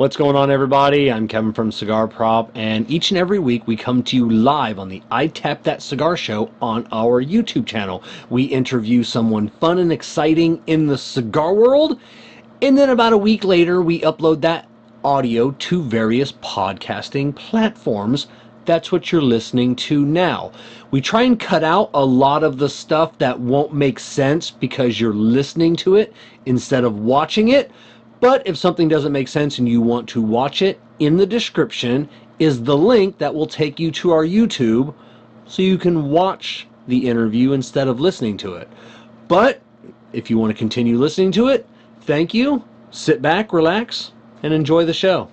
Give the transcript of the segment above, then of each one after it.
What's going on, everybody? I'm Kevin from Cigar Prop, and each and every week we come to you live on the I'd Tap That Cigar Show on our YouTube channel. We interview someone fun and exciting in the cigar world, and then about a week later, we upload that audio to various podcasting platforms. That's what you're listening to now. We try and cut out a lot of the stuff that won't make sense because you're listening to it instead of watching it. But if something doesn't make sense and you want to watch it, in the description is the link that will take you to our YouTube so you can watch the interview instead of listening to it. But if you want to continue listening to it, thank you. Sit back, relax, and enjoy the show.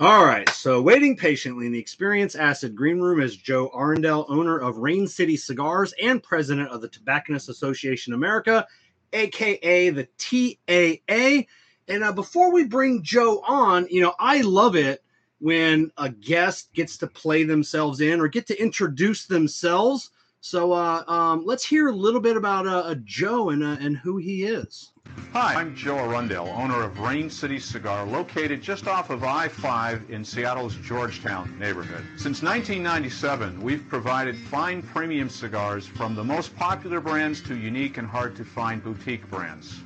All right, so waiting patiently in the Experience Acid Green Room is Joe Arundel, owner of Rain City Cigars and president of the Tobacconists Association America, aka the TAA. And uh, before we bring Joe on, you know, I love it when a guest gets to play themselves in or get to introduce themselves. So uh, um, let's hear a little bit about uh, Joe and, uh, and who he is. Hi, I'm Joe Arundel, owner of Rain City Cigar, located just off of I-5 in Seattle's Georgetown neighborhood. Since 1997, we've provided fine premium cigars from the most popular brands to unique and hard-to-find boutique brands.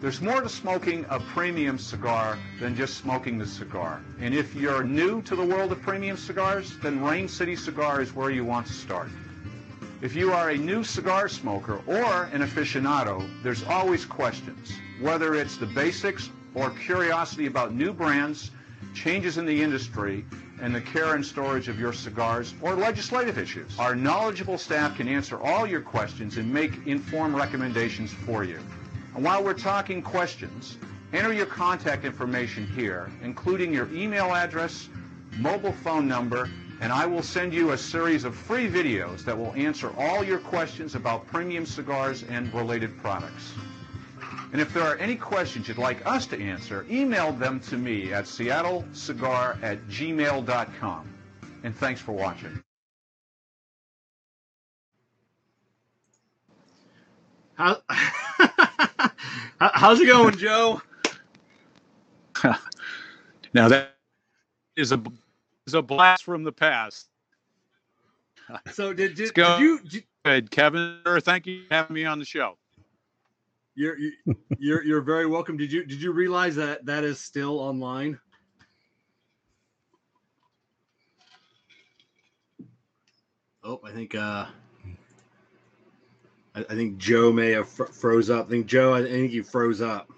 There's more to smoking a premium cigar than just smoking the cigar. And if you're new to the world of premium cigars, then Rain City Cigar is where you want to start. If you are a new cigar smoker or an aficionado, there's always questions, whether it's the basics or curiosity about new brands, changes in the industry, and the care and storage of your cigars or legislative issues. Our knowledgeable staff can answer all your questions and make informed recommendations for you. And while we're talking questions, enter your contact information here, including your email address, mobile phone number, and I will send you a series of free videos that will answer all your questions about premium cigars and related products. And if there are any questions you'd like us to answer, email them to me at seattlecigar at gmail.com. And thanks for watching. How How's it going, Joe? now that is a is a blast from the past. So did, did, did you did, good, Kevin? Thank you for having me on the show. You're you're you're very welcome. Did you did you realize that that is still online? Oh, I think uh I, I think Joe may have fr- froze up. I think Joe, I think you froze up.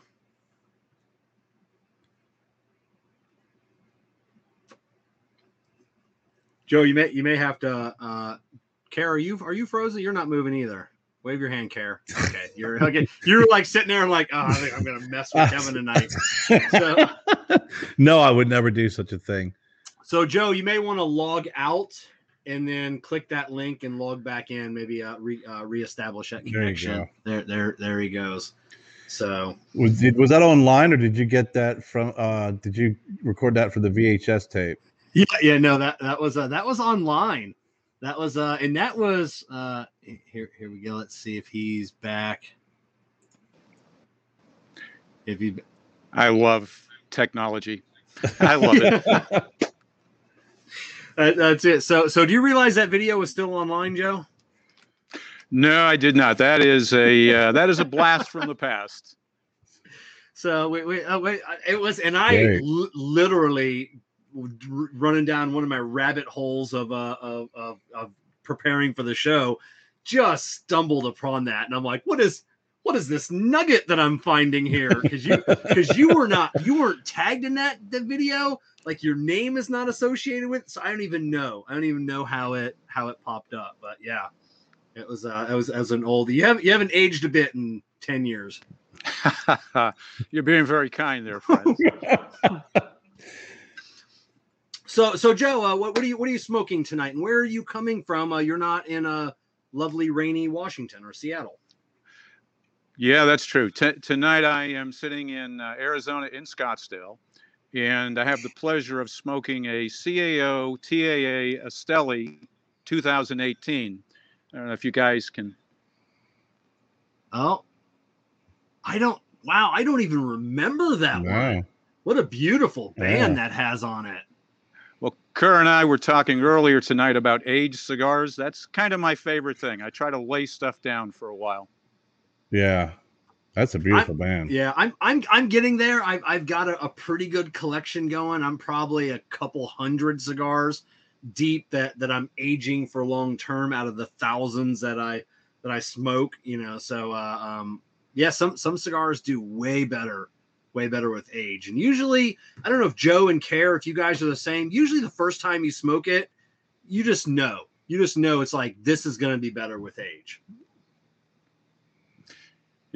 Joe, you may you may have to. Uh, Kerr, are you are you frozen? You're not moving either. Wave your hand, Kerr. Okay, you're okay. You're like sitting there. I'm like, oh, I think I'm gonna mess with Kevin tonight. So, no, I would never do such a thing. So, Joe, you may want to log out and then click that link and log back in. Maybe uh, re, uh, reestablish that connection. There, there, there he goes. So was did, was that online or did you get that from? uh Did you record that for the VHS tape? Yeah, yeah, no that that was uh, that was online. That was uh, and that was uh, here. Here we go. Let's see if he's back. If he, I love technology. I love it. that's it. So, so do you realize that video was still online, Joe? No, I did not. That is a uh, that is a blast from the past. So wait, wait, oh, wait. It was, and I l- literally running down one of my rabbit holes of, uh, of, of of preparing for the show, just stumbled upon that, and I'm like, what is what is this nugget that I'm finding here? Because you because you were not you weren't tagged in that the video like your name is not associated with. So I don't even know. I don't even know how it how it popped up. But yeah, it was uh, it was as an old. You haven't you haven't aged a bit in ten years. You're being very kind there, friend. so so Joe, uh, what what are you what are you smoking tonight, and where are you coming from? Uh, you're not in a lovely rainy Washington or Seattle. Yeah, that's true. T- tonight I am sitting in uh, Arizona in Scottsdale and I have the pleasure of smoking a CAO TAA Esteli 2018. I don't know if you guys can. Oh, I don't. Wow, I don't even remember that wow. one. What a beautiful band Yeah. that has on it. Well, Kerr and I were talking earlier tonight about aged cigars. That's kind of my favorite thing. I try to lay stuff down for a while. Yeah, that's a beautiful band. Yeah, I'm I'm I'm getting there. I've I've got a, a pretty good collection going. I'm probably a couple hundred cigars deep that that I'm aging for long term out of the thousands that I that I smoke. You know, so uh, um, yeah, some some cigars do way better, way better with age. And usually, I don't know if Joe and Kerr, if you guys are the same. Usually, the first time you smoke it, you just know. You just know it's like this is going to be better with age.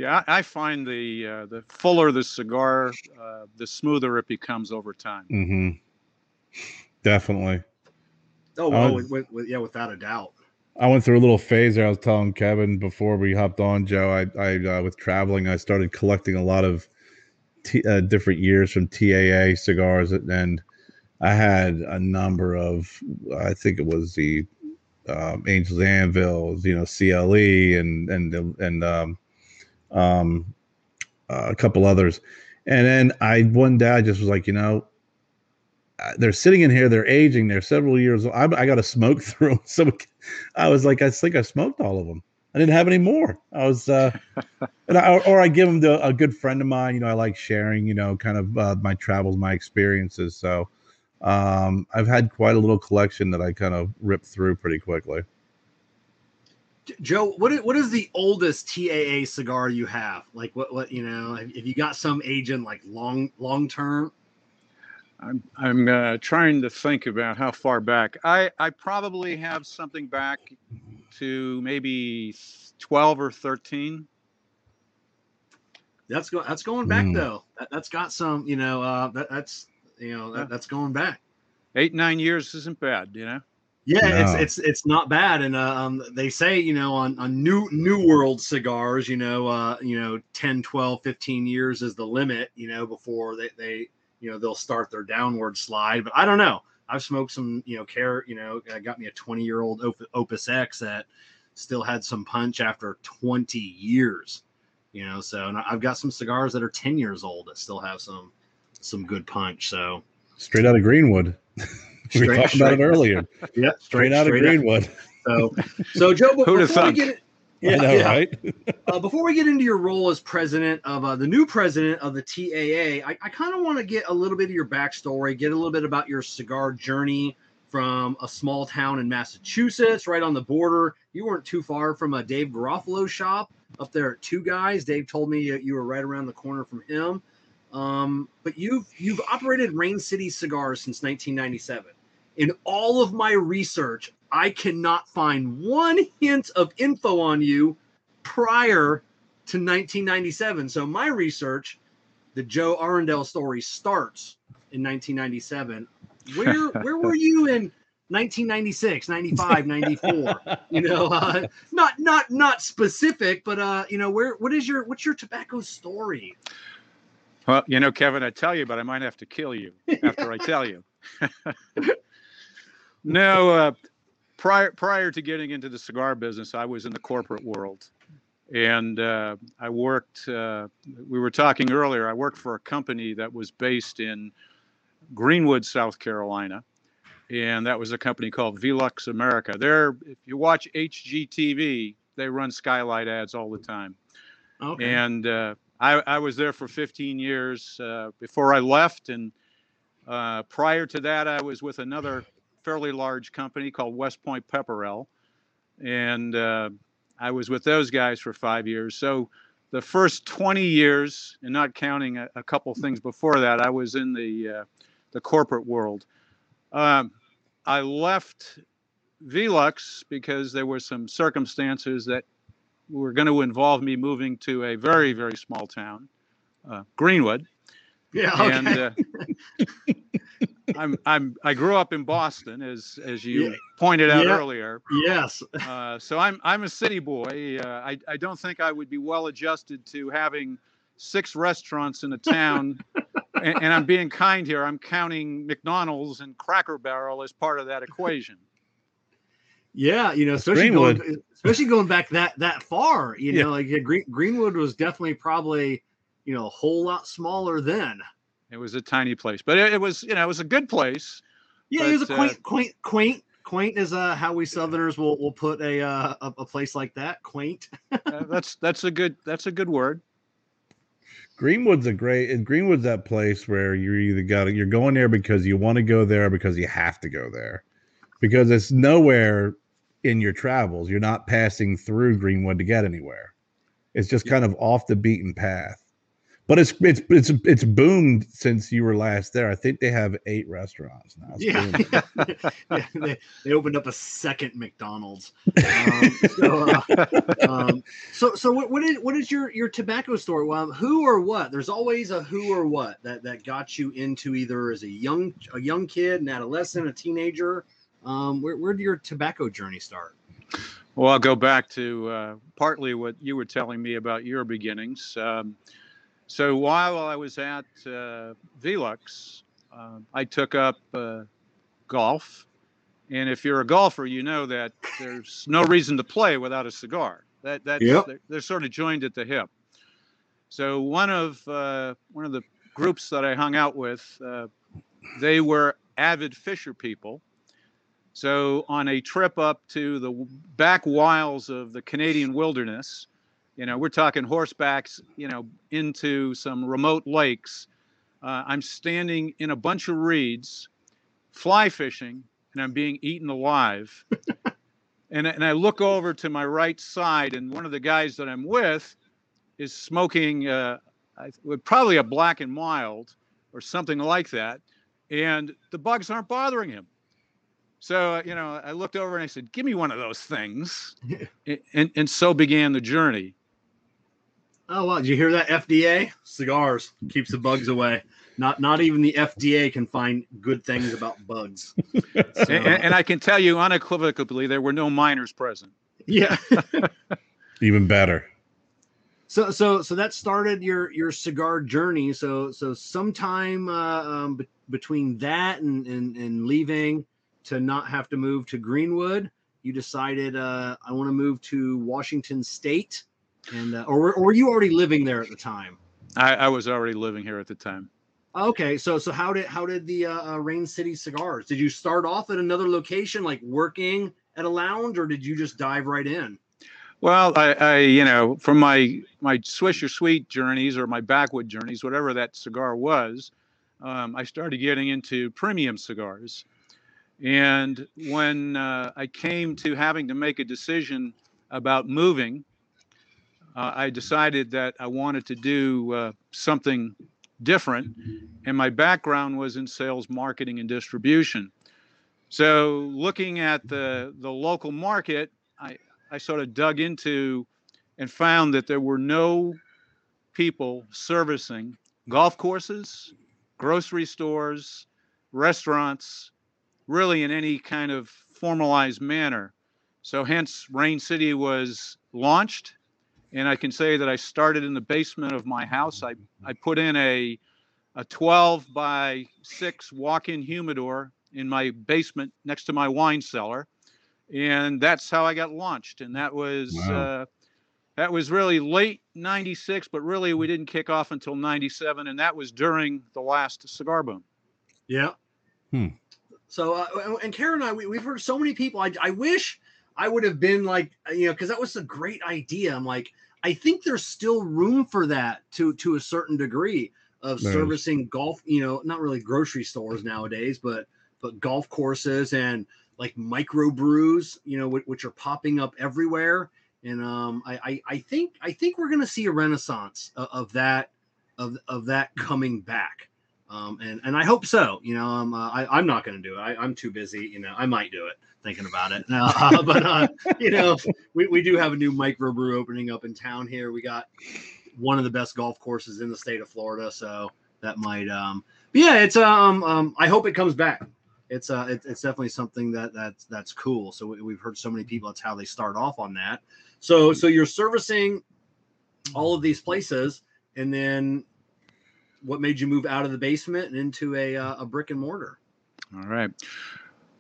Yeah, I, I find the uh, the fuller the cigar, uh, the smoother it becomes over time. hmm Definitely. Oh, oh with, with, with- yeah, without a doubt. I went through a little phase there. I was telling Kevin before we hopped on, Joe. I, I uh, with traveling, I started collecting a lot of t- uh, different years from TAA cigars, and I had a number of. I think it was the um, Angels Anvils, you know, CLE, and and and um, um, uh, a couple others. And then I one day I just was like, you know, they're sitting in here, they're aging, they're several years old. I, I got to smoke through them. So I was like, I think I smoked all of them. I didn't have any more. I was, uh, and I, or, or I give them to a good friend of mine. You know, I like sharing, you know, kind of uh, my travels, my experiences. So um, I've had quite a little collection that I kind of ripped through pretty quickly. J- Joe, what is, what is the oldest TAA cigar you have? Like what what you know? If if you got some agent like long long term, I'm I'm uh, trying to think about how far back. I I probably have something back to maybe 12 or 13. that's go that's going back Mm. though. That, that's got some you know uh, that, that's you know that, that's going back. Eight nine years isn't bad, you know. Yeah, No. it's it's it's not bad, and uh, um, they say you know on on new new world cigars, you know, uh, you know, 10, 12, 15 years is the limit, you know, before they they you know they'll start their downward slide. But I don't know. I've smoked some, you know, Kerr, you know, I got me a twenty year old Op- Opus X that still had some punch after twenty years, you know. So and I've got some cigars that are ten years old that still have some some good punch. So Straight out of Greenwood. we Straight- talked about it earlier. yeah, Straight, out of Greenwood. So, so Joe, but Who'da before we thunk? get I know, right? uh, before we get into your role as president of uh, the new president of the TAA, I, I kind of want to get a little bit of your backstory, get a little bit about your cigar journey from a small town in Massachusetts, right on the border. You weren't too far from a Dave Garofalo shop up there at Two Guys. Dave told me that you were right around the corner from him. Um, but you've you've operated Rain City Cigars since 1997. In all of my research, I cannot find one hint of info on you prior to 1997. So my research, the Joe Arundel story starts in 1997. Where where were you in 1996, 95, 94? You know, uh, not not not specific, but uh, you know, where what is your what's your tobacco story? Well, you know, Kevin, I tell you, but I might have to kill you after I tell you. no, uh, prior prior to getting into the cigar business, I was in the corporate world, and uh, I worked. Uh, we were talking earlier. I worked for a company that was based in Greenwood, South Carolina, and that was a company called Velux America. There, if you watch HGTV, they run skylight ads all the time. Okay. And uh, I, I was there for 15 years uh, before I left. And uh, prior to that, I was with another fairly large company called West Point Pepperell. And uh, I was with those guys for five years. So the first 20 years, and not counting a, a couple things before that, I was in the, uh, the corporate world. Um, I left Velux because there were some circumstances that were going to involve me moving to a very, very small town, uh, Greenwood. yeah. Okay. And uh, I'm, I'm, I grew up in Boston, as, as you Yeah. pointed out Yeah. earlier. yes. Uh, so I'm, I'm a city boy. Uh, I, I don't think I would be well adjusted to having six restaurants in a town. and, and I'm being kind here. I'm counting McDonald's and Cracker Barrel as part of that equation. Yeah, you know, especially going, especially going back that that far, you Yeah. know, like yeah, Green, Greenwood was definitely probably, you know, a whole lot smaller then. It was a tiny place, but it, it was you know it was a good place. Yeah, it was a But, uh, quaint, quaint, quaint. Quaint is uh, how we Southerners will will put a uh, a, a place like that. Quaint. Uh, that's that's a good that's a good word. Greenwood's a great. and Greenwood's that place where you either got to you're going there because you want to go there or because you have to go there, because it's nowhere in your travels. You're not passing through Greenwood to get anywhere. It's just kind of off the beaten path. But it's it's it's it's boomed since you were last there. I think they have eight restaurants now. It's Yeah, booming. yeah, they, they opened up a second McDonald's. Um, so, uh, um, so, so what, what is what is your your tobacco store? Well, who or what? There's always a who or what that that got you into either as a young a young kid, an adolescent, a teenager. Um, where where did your tobacco journey start? Well, I'll go back to uh, partly what you were telling me about your beginnings. Um, so while I was at uh, Velux, uh, I took up uh, golf. And if you're a golfer, you know that there's no reason to play without a cigar. That that's Yep. they're, they're sort of joined at the hip. So one of uh, one of the groups that I hung out with, uh, they were avid fisher people. So on a trip up to the back wilds of the Canadian wilderness, you know, we're talking horsebacks, you know, into some remote lakes. Uh, I'm standing in a bunch of reeds, fly fishing, and I'm being eaten alive. and, I- and I look over to my right side, and one of the guys that I'm with is smoking uh, probably a black and mild or something like that. And the bugs aren't bothering him. So, uh, you know, I looked over and I said, Give me one of those things. And, and so began the journey. Oh wow! Did you hear that? FDA cigars keeps the bugs away. Not not even the FDA can find good things about bugs. So, And, and, and I can tell you unequivocally, there were no minors present. yeah. Even better. So so so that started your your cigar journey. So so sometime uh, um, be- between that and, and and leaving to not have to move to Greenwood, you decided uh, I want to move to Washington State, and uh, or were- or were you already living there at the time? I, I was already living here at the time. Okay, so so how did how did the uh, uh, Rain City Cigars? Did you start off at another location, like working at a lounge, or did you just dive right in? Well, I, I, you know, from my my Swisher Sweet journeys or my backwood journeys, whatever that cigar was, um, I started getting into premium cigars. And when uh, I came to having to make a decision about moving, uh, I decided that I wanted to do uh, something different. And my background was in sales, marketing, and distribution. So, looking at the the local market, I, I sort of dug into and found that there were no people servicing golf courses, grocery stores, restaurants, really in any kind of formalized manner. So, hence, Rain City was launched. And I can say that I started in the basement of my house. I, I put in a, a 12 by 6 walk in humidor in my basement next to my wine cellar and that's how I got launched. And that was Wow. uh, that was really late '96, but really we didn't kick off until '97, and that was during the last cigar boom. Yeah. Hmm. So, uh, and Karen and I, we, we've heard so many people. I, I wish I would have been like, you know, because that was a great idea. I'm like, I think there's still room for that to to a certain degree of There's- servicing golf. You know, not really grocery stores nowadays, but but golf courses and like micro brews. You know, which, which are popping up everywhere. And um, I, I I think I think we're gonna see a renaissance of, of that of of that coming back um, and and I hope so. You know, um, uh, I, I'm not going to do it. I, I'm too busy. You know, I might do it thinking about it. Uh, but uh, you know, we, we do have a new microbrew opening up in town here. We got one of the best golf courses in the state of Florida, so that might. Um, but yeah, it's um, um I hope it comes back. It's uh, it, it's definitely something that that's that's cool. So we, we've heard so many people. That's how they start off on that. So so you're servicing all of these places, and then what made you move out of the basement and into a uh, a brick and mortar? All right.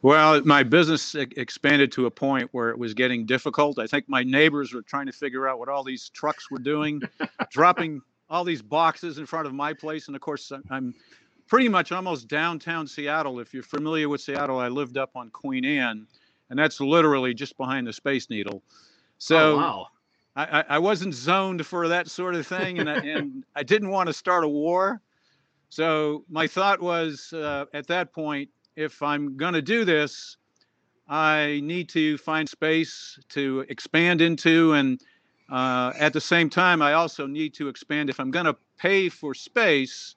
Well, my business expanded to a point where it was getting difficult. I think my neighbors were trying to figure out what all these trucks were doing, dropping all these boxes in front of my place, and of course I'm pretty much almost downtown Seattle. If you're familiar with Seattle, I lived up on Queen Anne, and that's literally just behind the Space Needle. So oh, wow. I, I wasn't zoned for that sort of thing, and I, and I didn't want to start a war. So my thought was uh, at that point, if I'm going to do this, I need to find space to expand into, and uh, at the same time, I also need to expand. If I'm going to pay for space,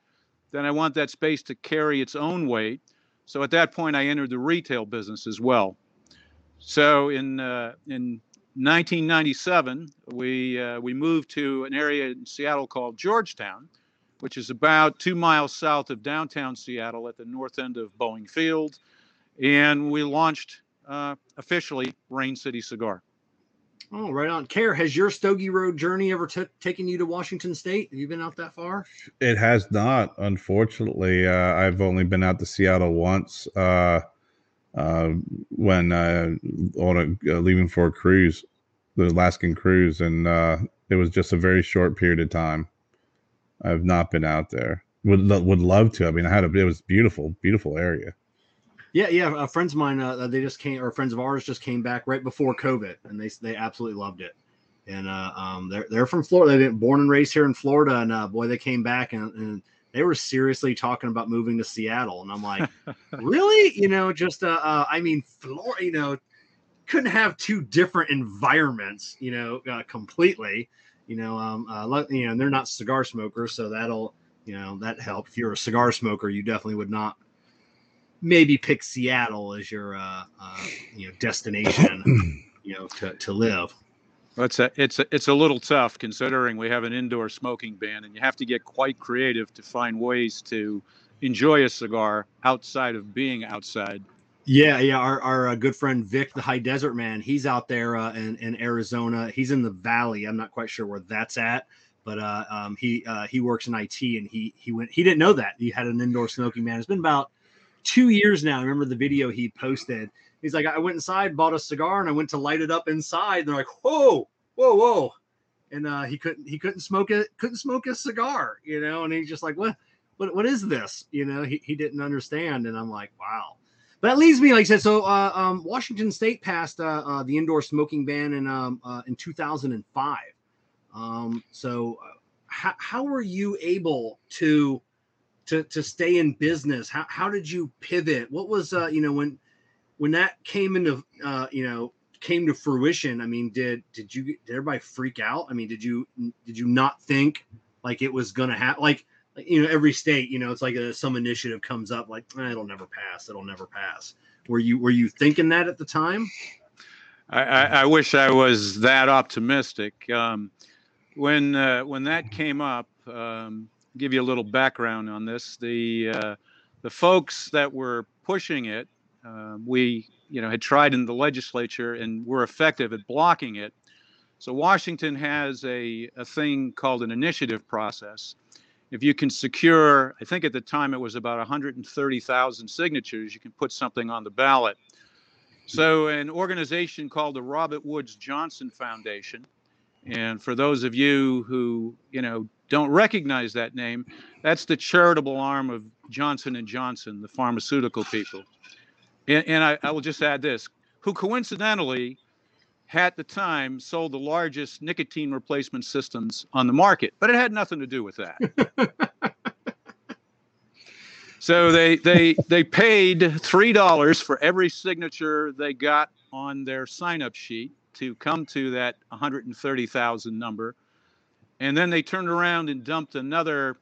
then I want that space to carry its own weight. So at that point, I entered the retail business as well. So in uh, in 1997, we uh, we moved to an area in Seattle called Georgetown, which is about two miles south of downtown Seattle at the north end of Boeing Field, and we launched uh, officially Rain City Cigar. Oh, right on. Kerr, has your Stogie Road journey ever t- taken you to Washington State? Have you been out that far? It has not, unfortunately. Uh, I've only been out to Seattle once uh, uh, when uh, on a, uh, leaving for a cruise, the Alaskan cruise, and uh, it was just a very short period of time. I've not been out there. Would would love to. I mean, I had a it was beautiful, beautiful area. Yeah, yeah. Uh, friends of mine, uh, they just came, or friends of ours just came back right before COVID, and they they absolutely loved it. And uh, um, they're they're from Florida. They've been born and raised here in Florida, and boy, they came back and, and they were seriously talking about moving to Seattle. And I'm like, really? You know, just uh, uh, I mean, Florida. You know, couldn't have two different environments. You know, uh, completely. You know, um, uh, you know, and they're not cigar smokers, so that'll you know that help. If you're a cigar smoker, you definitely would not maybe pick Seattle as your uh, uh, you know destination, you know, to, to live. It's a it's a, it's a little tough considering we have an indoor smoking ban, and you have to get quite creative to find ways to enjoy a cigar outside of being outside. Yeah, yeah. Our our uh, good friend Vic, the High Desert Man, he's out there uh, in in Arizona. He's in the Valley. I'm not quite sure where that's at, but uh, um, he uh, he works in IT, and he he went. He didn't know that he had an indoor smoking ban. It's been about two years now. I remember the video he posted. He's like, I went inside, bought a cigar, and I went to light it up inside. They're like, whoa, whoa, whoa. And uh, he couldn't he couldn't smoke it, couldn't smoke a cigar, you know, and he's just like, What what what is this? You know, he, he didn't understand. And I'm like, wow. But that leads me, like I said, so uh, um, Washington State passed uh, uh, the indoor smoking ban in um, uh, in 2005. Um, so, uh, how, how were you able to to to stay in business? How how did you pivot? What was you know when when that came into uh, you know came to fruition? I mean, did did you did everybody freak out? I mean, did you did you not think like it was gonna happen? Like you know, every state, you know, it's like a, some initiative comes up, like eh, it'll never pass, it'll never pass. Were you were you thinking that at the time? I, I, I wish I was that optimistic. Um, when uh, when that came up, um, give you a little background on this. The uh, the folks that were pushing it, uh, we you know had tried in the legislature and were effective at blocking it. So Washington has a, a thing called an initiative process. If you can secure, I think at the time it was about 130,000 signatures, you can put something on the ballot. So an organization called the Robert Woods Johnson Foundation, and for those of you who you know don't recognize that name, that's the charitable arm of Johnson and Johnson, the pharmaceutical people. And, and I, I will just add this: who coincidentally, at the time, sold the largest nicotine replacement systems on the market, but it had nothing to do with that. so they they they paid three dollars for every signature they got on their sign-up sheet to come to that 130,000 number and then they turned around and dumped another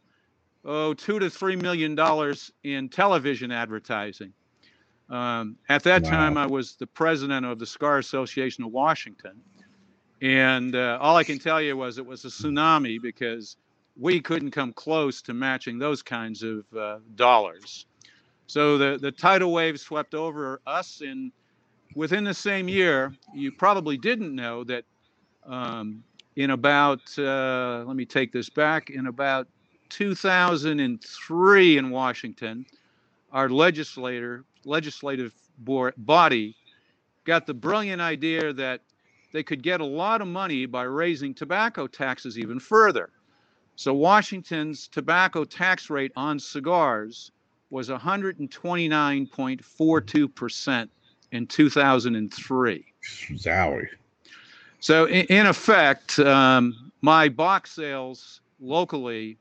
oh two to three million dollars in television advertising. Um, at that wow. time, I was the president of the Cigar Association of Washington, and uh, all I can tell you was it was a tsunami because we couldn't come close to matching those kinds of uh, dollars. So the the tidal wave swept over us, and within the same year, you probably didn't know that um, in about, uh, let me take this back, in about 2003 in Washington, our legislator, legislative board, body got the brilliant idea that they could get a lot of money by raising tobacco taxes even further. So Washington's tobacco tax rate on cigars was 129.42% in 2003. Zowie. So in, in effect, um, my box sales locally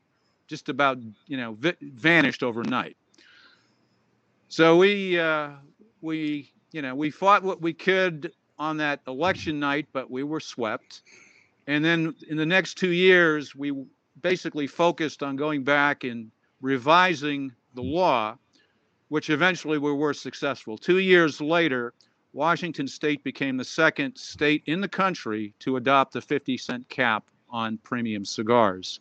just about you know vi- vanished overnight. So we uh, we you know we fought what we could on that election night, but we were swept. And then in the next two years, we basically focused on going back and revising the law, which eventually we were successful. Two years later, Washington state became the second state in the country to adopt a 50 cent cap on premium cigars.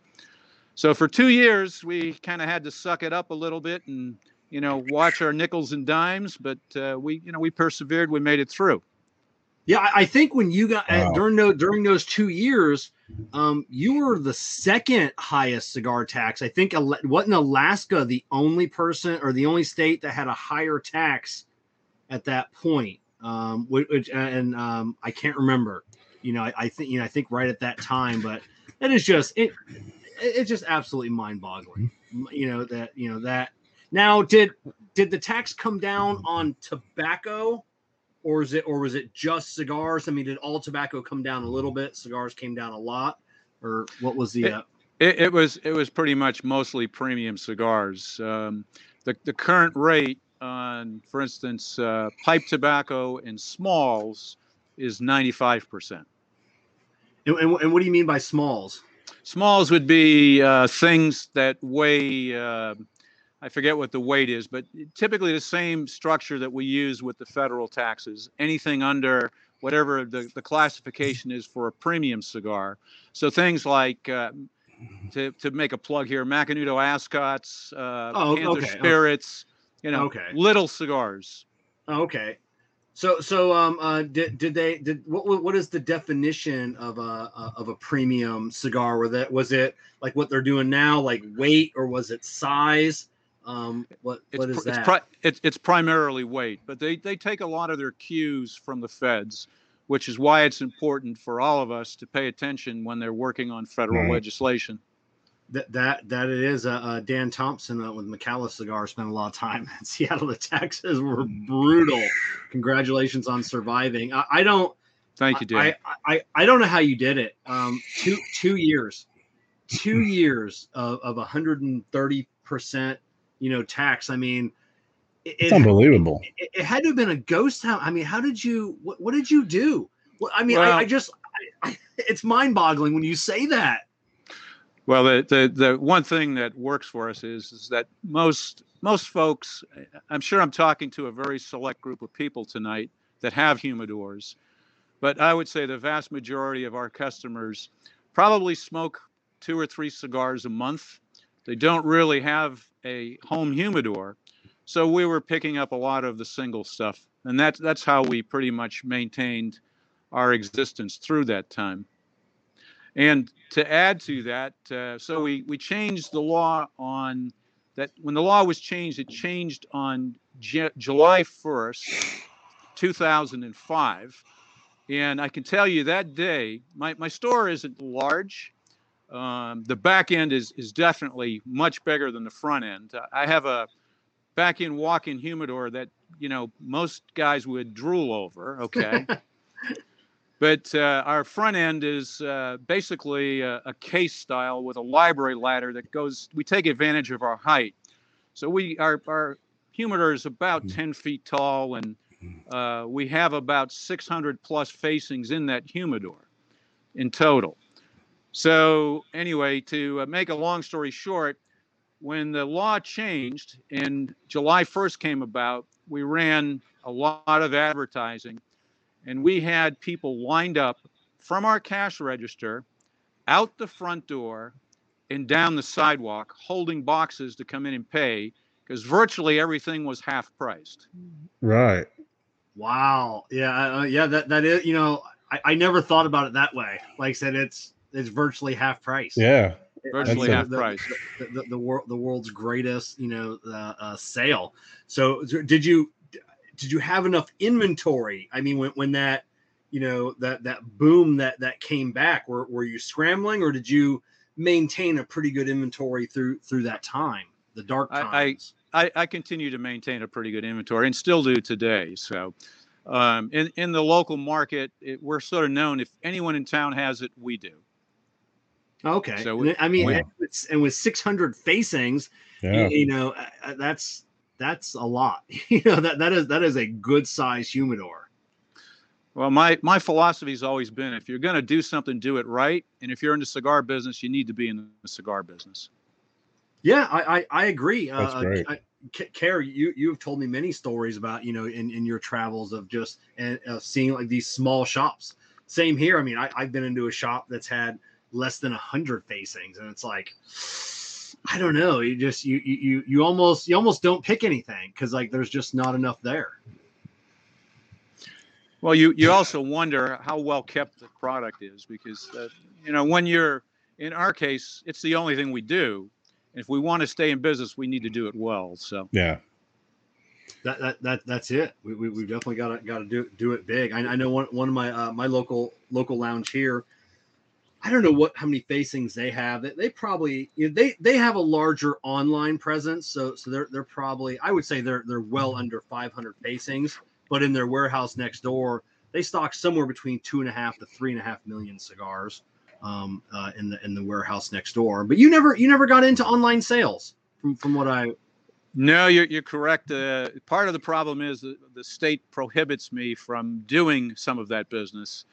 So for two years, we kind of had to suck it up a little bit and, you know, watch our nickels and dimes, but uh, we, you know, we persevered, we made it through. Yeah, I, I think when you got Wow. uh, during those during those two years, um, you were the second highest cigar tax. I think Ala- wasn't Alaska the only person or the only state that had a higher tax at that point. Um, which, which and um, I can't remember. You know, I, I think you know I think right at that time, but it is just it. It's just absolutely mind-boggling. You know that you know that. Now, did did the tax come down on tobacco? or is it or was it just cigars? I mean, did all tobacco come down a little bit? Cigars came down a lot, or what was the? It- Uh, It, it was it was pretty much mostly premium cigars. Um, the the current rate on, for instance, uh, pipe tobacco and smalls is 95 percent. and, what do you mean by smalls? Smalls would be uh, things that weigh. I forget what the weight is, but typically the same structure that we use with the federal taxes. Anything under whatever the, the classification is for a premium cigar. So things like, uh, to, to make a plug here, Macanudo Ascots, uh, Oh, Panther okay. Spirits, you know, Okay. little cigars. Oh, okay, so so um uh did did they did what what is the definition of a of a premium cigar? Were that was it like what they're doing now, like weight, or was it size? Um, what It's, what is pr- it's, pri- it's, it's primarily weight, but they, they take a lot of their cues from the feds, which is why it's important for all of us to pay attention when they're working on federal Right. legislation. that that that it is. Uh, uh, Dan Thompson uh, with McAllis Cigar spent a lot of time in Seattle. The taxes were brutal. Congratulations on surviving. I, I don't. Thank you, Dan. I, I I don't know how you did it. Um, two two years, two years of of 130 percent. You know, tax. I mean, it, It's it, unbelievable. it, it had to have been a ghost town. I mean, how did you? What, what did you do? Well, I mean, Well- I, I just. I, I, it's mind-boggling when you say that. Well, the, the the one thing that works for us is is that most most folks, I'm sure I'm talking to a very select group of people tonight that have humidors, but I would say the vast majority of our customers probably smoke two or three cigars a month. They don't really have a home humidor, so we were picking up a lot of the single stuff, and that's that's how we pretty much maintained our existence through that time. And to add to that, uh, so we, we changed the law on that. When the law was changed, it changed on J- July 1st, 2005. And I can tell you that day, my, my store isn't large. Um, the back end is, is definitely much bigger than the front end. I have a back end walk in humidor that, you know, most guys would drool over. Okay. But uh, our front end is uh, basically a, a case style with a library ladder that goes. We take advantage of our height, so we our our humidor is about 10 feet tall, and uh, we have about 600 plus facings in that humidor in total. So anyway, to uh, make a long story short, when the law changed and July 1st came about, we ran a lot of advertising and we had people lined up from our cash register out the front door and down the sidewalk holding boxes to come in and pay because virtually everything was half priced. Right. Wow. Yeah. Uh, yeah. That that is. You know, I, I never thought about it that way. Like I said, it's it's virtually half price. Yeah. Virtually half the, price. The, the, the world the world's greatest. You know, uh, uh, sale. So did you did you have enough inventory? I mean, when when that you know that that boom that that came back, were were you scrambling or did you maintain a pretty good inventory through through that time, the dark I- I- times. I, I continue to maintain a pretty good inventory and still do today. So, um, in in the local market, it, we're sort of known. If anyone in town has it, we do. Okay, so And I mean, we- and, with, 600 facings, you- Yeah. you, know, uh, uh, that's that's a lot. you know that that is that is a good size humidor. Well, my my philosophy has always been: if you're going to do something, do it right. And if you're in the cigar business, you need to be in the cigar business. Yeah, I I, I agree. That's uh, great. I, K- Carrie, you you have told me many stories about you know in, in your travels of just and uh, seeing like these small shops. Same here. I mean, I, I've been into a shop that's had less than a hundred facings, and it's like, I don't know. You just you you you, you almost you almost don't pick anything because like there's just not enough there. Well, you you also wonder how well kept the product is because uh, you know when you're in our case, it's the only thing we do. And if we want to stay in business, we need to do it well. So yeah. That that, that that's it. We we we've definitely got to got to do do it big. I, I know one one of my uh, my local local lounge here. I don't know what how many facings they have. They, probably you know, they they have a larger online presence, so so they're they're probably I would say they're they're well under 500 facings. But in their warehouse next door, they stock somewhere between two and a half to three and a half million cigars um, uh, in the in the warehouse next door. But you never you never got into online sales from from what I No, you're, you're correct. Uh, part of the problem is that the state prohibits me from doing some of that business.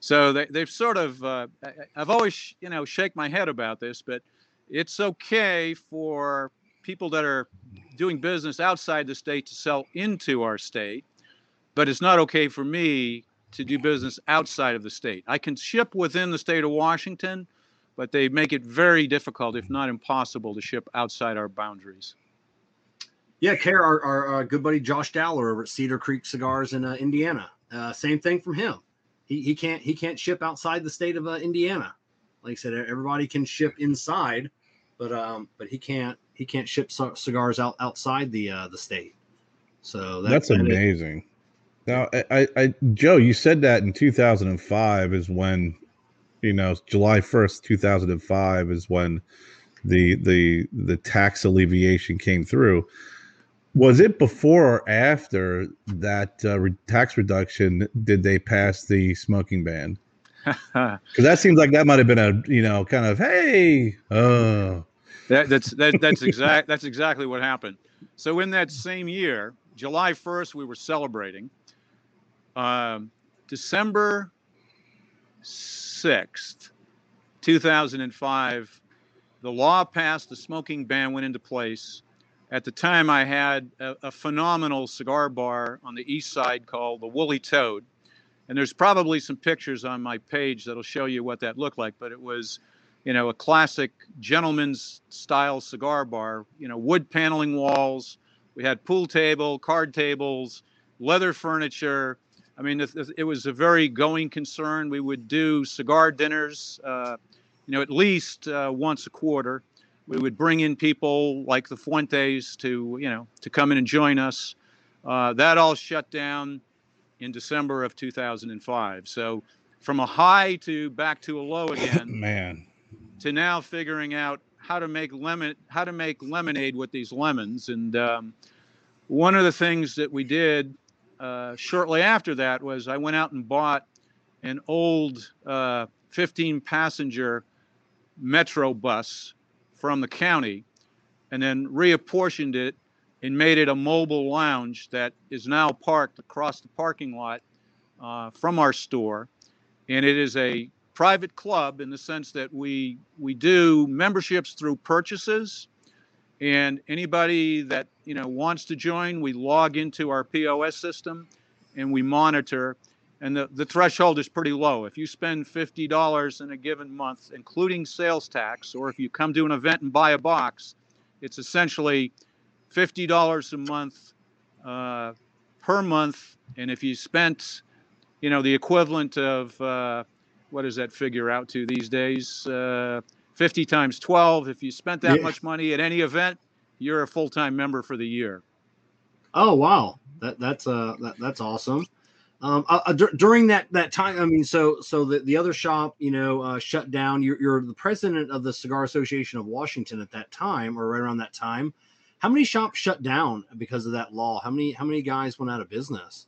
So they, they've sort of, uh, I've always, you know, shake my head about this, but it's okay for people that are doing business outside the state to sell into our state, but it's not okay for me to do business outside of the state. I can ship within the state of Washington, but they make it very difficult, if not impossible, to ship outside our boundaries. Yeah, Kerr, our, our, our good buddy Josh Dowler over at Cedar Creek Cigars in uh, Indiana. Uh, same thing from him. He, he can't he can't ship outside the state of uh, Indiana. Like I said, everybody can ship inside, but um, but he can't he can't ship cigars out outside the uh, the state. So that- That's that is- amazing. Now, I, I, I, Joe, you said that in 2005 is when, you know, July 1st, 2005 is when the the the tax alleviation came through. Was it before or after that uh, re- tax reduction? Did they pass the smoking ban? Because that seems like that might have been a, you know, kind of hey, oh, That, that's that, that's exact that's exactly what happened. So in that same year, July 1st, we were celebrating. Um, December 6th, 2005, the law passed. The smoking ban went into place. At the time, I had a, a phenomenal cigar bar on the east side called the Woolly Toad, and there's probably some pictures on my page that'll show you what that looked like. But it was you know, a classic gentleman's style cigar bar, you know, wood paneling walls. We had pool table, card tables, leather furniture. I mean, it, was a very going concern. We would do cigar dinners, uh, you know, at least uh, once a quarter. We would bring in people like the Fuentes to, you know, to come in and join us. Uh, that all shut down in December of 2005. So from a high to back to a low again man. to now figuring out how to make lemon how to make lemonade with these lemons and um, one of the things that we did uh, shortly after that was i went out and bought an old uh, 15 passenger metro bus from the county and then reapportioned it and made it a mobile lounge that is now parked across the parking lot uh, from our store. And it is a private club in the sense that we we do memberships through purchases. And anybody that you know wants to join we log into our pos system and we monitor and the, the threshold is pretty low if you spend $50 in a given month including sales tax or if you come to an event and buy a box it's essentially $50 a month uh, per month and if you spent you know the equivalent of uh, what does that figure out to these days? Uh, 50 times 12. If you spent that Yeah. much money at any event, you're a full time member for the year. Oh wow, that that's uh that, that's awesome. Um, uh, uh, dur- during that that time, I mean, so so the, the other shop, you know, uh, shut down. You're, you're the president of the Cigar Association of Washington at that time, or right around that time. How many shops shut down because of that law? How many how many guys went out of business?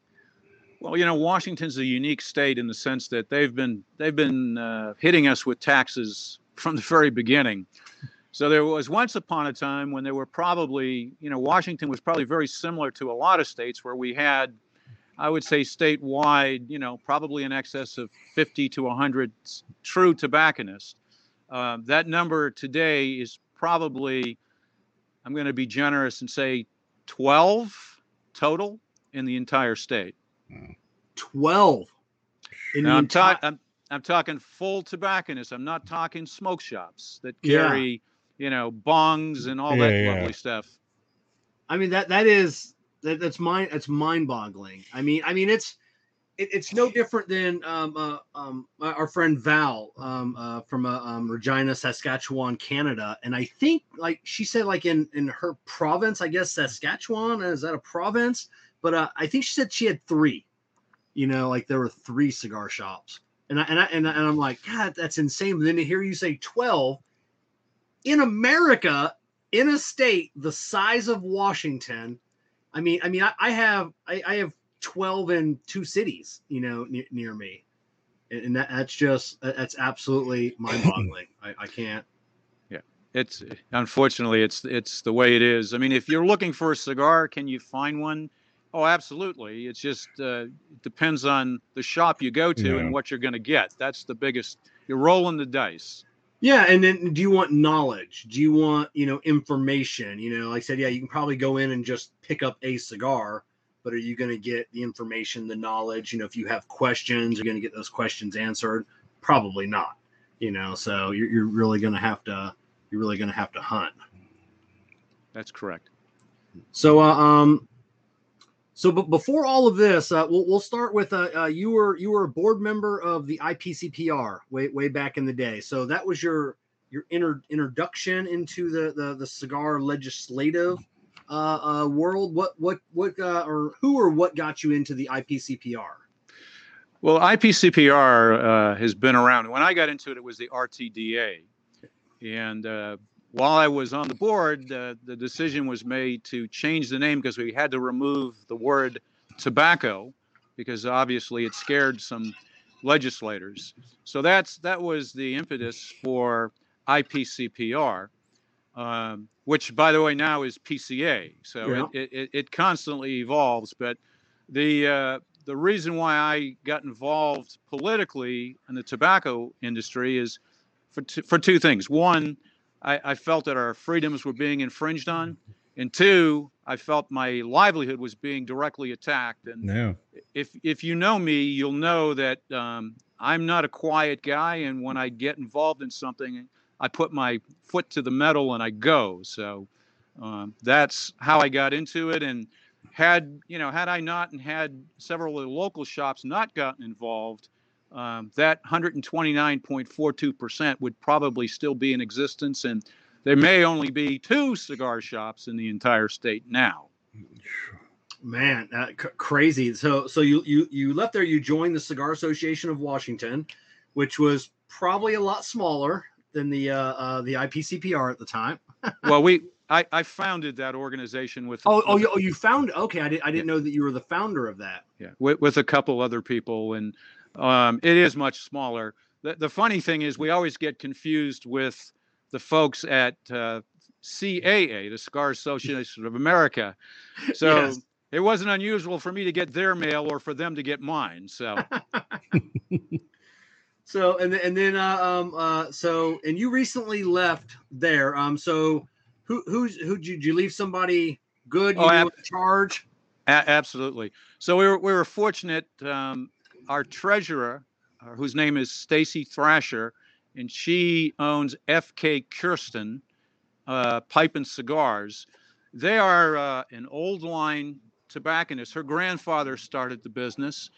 Well, you know, Washington's a unique state in the sense that they've been they've been uh, hitting us with taxes from the very beginning. So there was once upon a time when there were probably, you know, Washington was probably very similar to a lot of states where we had, I would say, statewide, you know, probably in excess of 50 to 100 true tobacconists. Uh, that number today is probably, I'm going to be generous and say 12 total in the entire state. 12 in Now, the I'm, entire- ta- I'm, I'm talking full tobacconists. I'm not talking smoke shops that Yeah. carry, you know, bongs and all Yeah, that yeah. lovely stuff. I mean that that is that, that's mind that's mind boggling. I mean I mean it's it, it's no different than um, uh, um, our friend Val um, uh, from uh, um, Regina, Saskatchewan, Canada, and I think like she said like in in her province, I guess Saskatchewan is that a province? But uh, I think she said she had three. You know, like there were three cigar shops, and I, and I, and, I, and I'm like, God, that's insane. But then to hear you say twelve in America, in a state the size of Washington, I mean, I mean, I, I have I, I have twelve in two cities, you know, near, near me, and, and that, that's just that's absolutely mind-boggling. I, I can't. Yeah, it's unfortunately it's it's the way it is. I mean, if you're looking for a cigar, can you find one? Oh, absolutely. It's just uh, depends on the shop you go to Yeah. and what you're going to get. That's the biggest. You're rolling the dice. Yeah, and then do you want knowledge? Do you want you know information? You know, like I said, yeah, you can probably go in and just pick up a cigar, but are you going to get the information, the knowledge? You know, if you have questions, you're going to get those questions answered. Probably not. You know, so you're, you're really going to have to you're really going to have to hunt. That's correct. So, uh, um, so but before all of this, uh, we'll we'll start with uh, uh, you were you were a board member of the IPCPR way way back in the day. So that was your your inter- introduction into the the, the cigar legislative uh, uh, world. What what what uh, or who or what got you into the IPCPR? Well, IPCPR uh, has been around. When I got into it, it was the RTDA. And uh, while I was on the board, uh, the decision was made to change the name because we had to remove the word tobacco because obviously it scared some legislators. So that's that was the impetus for IPCPR, um, which, by the way, now is PCA. So Yeah. it, it, it constantly evolves. But the uh, the reason why I got involved politically in the tobacco industry is for two, for two things. One, I, I felt that our freedoms were being infringed on, and two, I felt my livelihood was being directly attacked. And No. if if you know me, you'll know that um, I'm not a quiet guy, and when I get involved in something, I put my foot to the metal and I go. So um, that's how I got into it. And had you know, had I not and had several of the local shops not gotten involved, um, that 129.42 percent would probably still be in existence, and there may only be two cigar shops in the entire state now. Man, uh, c- crazy. So so you you you left there. You joined the Cigar Association of Washington, which was probably a lot smaller than the uh, uh, the IPCPR at the time. well, we I, I founded that organization with Oh, oh, you, oh, you found okay. I didn't I didn't know that you were the founder of that. yeah, with, with a couple other people, and um, it is much smaller. The, the funny thing is, we always get confused with the folks at uh, CAA, the Cigar Association of America. So Yes. it wasn't unusual for me to get their mail or for them to get mine. So So and then, and then uh, um uh so and you recently left there. Um so who who's who did you, did you leave somebody good you Oh, knew ab- in charge? A- absolutely. So we were we were fortunate. Um, our treasurer, uh, whose name is Stacy Thrasher, and she owns FK Kirsten uh, Pipe and Cigars. They are uh, an old line tobacconist. Her grandfather started the business,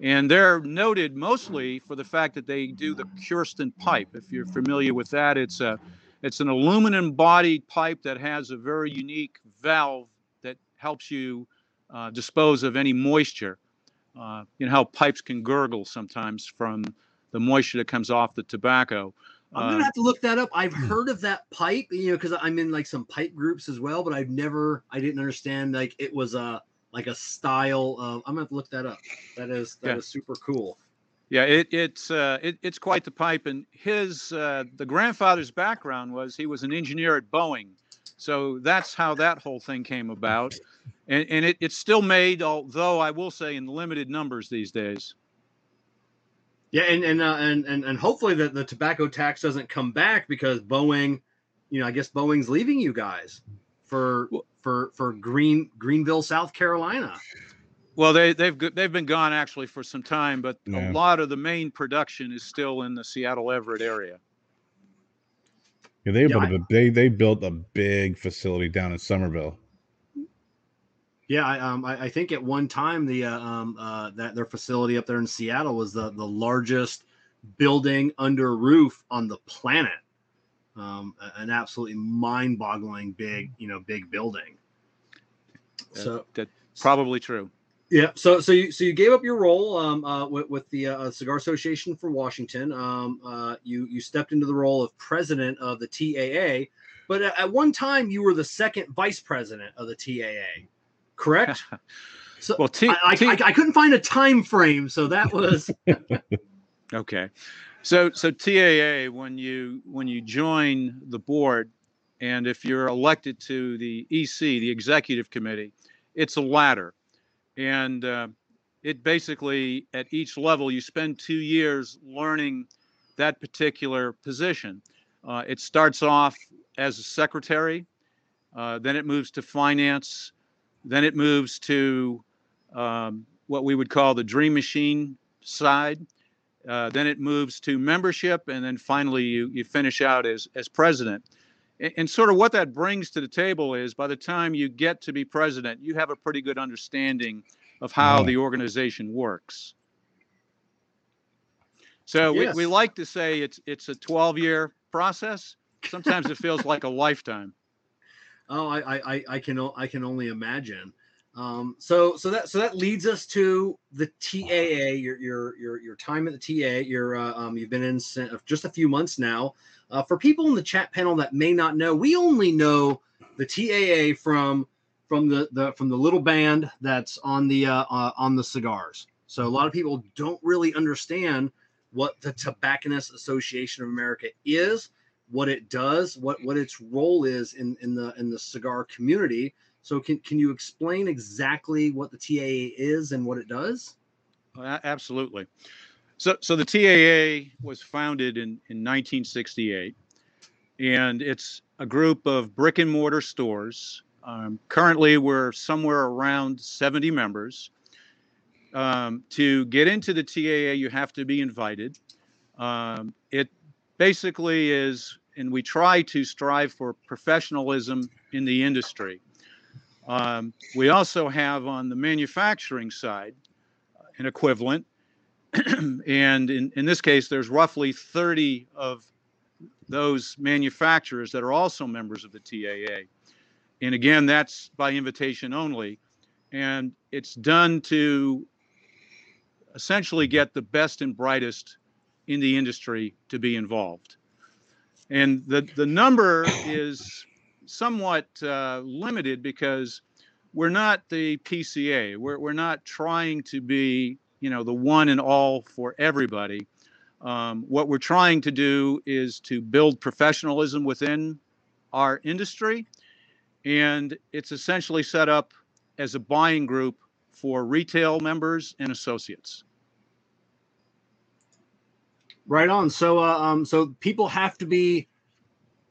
and they're noted mostly for the fact that they do the Kirsten pipe. If you're familiar with that, it's a it's an aluminum bodied pipe that has a very unique valve that helps you uh, dispose of any moisture. Uh, you know how pipes can gurgle sometimes from the moisture that comes off the tobacco. I'm gonna have to look that up. I've heard of that pipe, you know, because I'm in like some pipe groups as well, but I've never, I didn't understand like it was a like a style of. I'm gonna have to look that up. That is that Yeah. is super cool. Yeah, it, it's uh, it, it's quite the pipe, and his uh, the grandfather's background was he was an engineer at Boeing, so that's how that whole thing came about, and, and it, it's still made, although I will say in limited numbers these days. Yeah, and and uh, and and and hopefully the the tobacco tax doesn't come back because Boeing, you know, I guess Boeing's leaving you guys for for for Green Greenville, South Carolina. Well, they they've they've been gone actually for some time, but Yeah. a lot of the main production is still in the Seattle Everett area. Yeah, they Yeah, built I- a, they they built a big facility down in Somerville. Yeah, I, um, I, I think at one time the uh, um, uh, that their facility up there in Seattle was the the largest building under a roof on the planet. Um, an absolutely mind-boggling big, you know, big building. That- So that's probably true. Yeah, so so you so you gave up your role um, uh, with, with the uh, Cigar Association for Washington. Um, uh, you you stepped into the role of president of the TAA, but at, at one time you were the second vice president of the TAA, correct? So Well, T, I, I, T- I, I couldn't find a time frame, so that was Okay. So so TAA when you when you join the board and if you're elected to the EC, the executive committee, it's a ladder. And uh, it basically at each level you spend 2 years learning that particular position. Uh, it starts off as a secretary, uh, then it moves to finance, then it moves to um, what we would call the dream machine side. Uh, then it moves to membership, and then finally you, you finish out as, as president. And, and sort of what that brings to the table is by the time you get to be president, you have a pretty good understanding of how Yeah. the organization works. So Yes. we, we like to say it's it's a 12 year process. Sometimes it feels like a lifetime. oh, I, I I- can I can only imagine. Um, so so that so that leads us to the TAA. Your your your your time at the TA. You're uh, um, you've been in just a few months now. Uh, for people in the chat panel that may not know, we only know the TAA from from the, the from the little band that's on the uh, uh, on the cigars. So a lot of people don't really understand what the Tobacconist Association of America is, what it does, what what its role is in in the in the cigar community. So can can you explain exactly what the TAA is and what it does? Absolutely. So, so the TAA was founded in, in 1968, and it's a group of brick and mortar stores. Um, currently, we're somewhere around 70 members. Um, to get into the TAA, you have to be invited. Um, it basically is, and we try to strive for professionalism in the industry. Um, we also have on the manufacturing side an equivalent and in, in this case, there's roughly 30 of those manufacturers that are also members of the TAA. And again, that's by invitation only. And it's done to essentially get the best and brightest in the industry to be involved. And the, the number is somewhat uh, limited because we're not the PCA. We're, we're not trying to be you know the one and all for everybody um, what we're trying to do is to build professionalism within our industry and it's essentially set up as a buying group for retail members and associates Right on. So uh, um so people have to be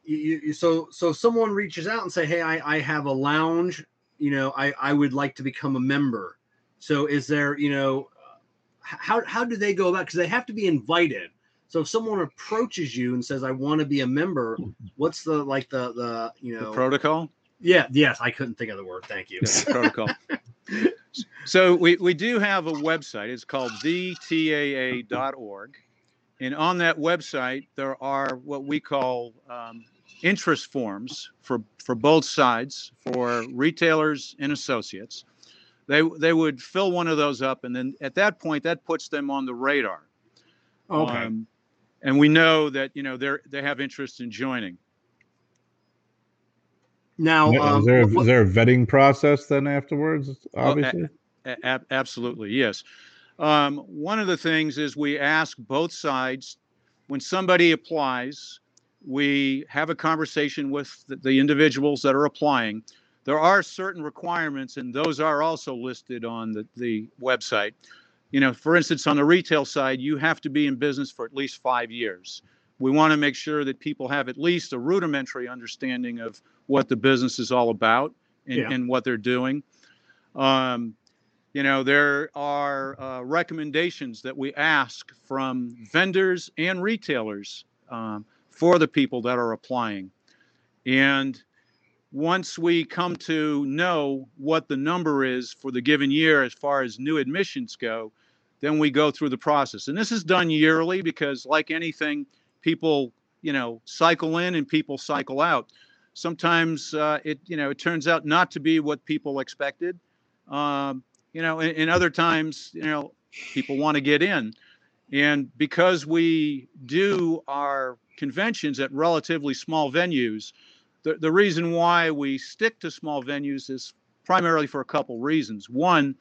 you, you, so so someone reaches out and say, "Hey, I I have a lounge, you know, I I would like to become a member." So is there, you know, how how do they go about because they have to be invited. So if someone approaches you and says, "I want to be a member," what's the like the the you know the protocol Yeah, yes, I couldn't think of the word. Thank you. the protocol so we, we do have a website it's called thetaa.org and on that website there are what we call um, interest forms for for both sides for retailers and associates they they would fill one of those up, and then at that point, that puts them on the radar. Okay. Um, and we know that you know they're they have interest in joining. now, um, is, there a, what- is there a vetting process then afterwards? Obviously. A- ab- absolutely, yes. Um, one of the things is we ask both sides when somebody applies, we have a conversation with the, individuals that are applying. There are certain requirements, and those are also listed on the, the website. You know, for instance, on the retail side, you have to be in business for at least five years. We want to make sure that people have at least a rudimentary understanding of what the business is all about and, Yeah. and what they're doing. Um, you know, there are uh, recommendations that we ask from vendors and retailers um, for the people that are applying. And once we come to know what the number is for the given year as far as new admissions go, then we go through the process. And this is done yearly because, like anything, people, you know, cycle in and people cycle out. Sometimes uh, it, you know, it turns out not to be what people expected. Um, you know, and, and other times, you know, people want to get in. And because we do our conventions at relatively small venues, the, the reason why we stick to small venues is primarily for a couple reasons. One,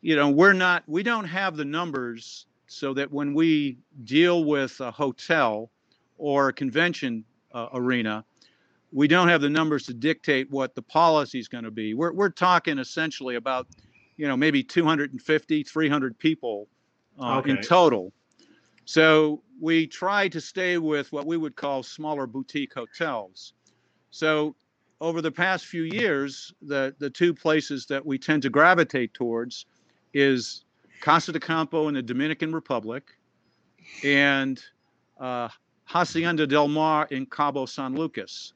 you know, we're not, we don't have the numbers so that when we deal with a hotel or a convention uh, arena, we don't have the numbers to dictate what the policy is going to be. We're, we're talking essentially about, you know, maybe 250, 300 people uh, in total. So we try to stay with what we would call smaller boutique hotels. So over the past few years, the, the two places that we tend to gravitate towards is Casa de Campo in the Dominican Republic and uh, Hacienda del Mar in Cabo San Lucas.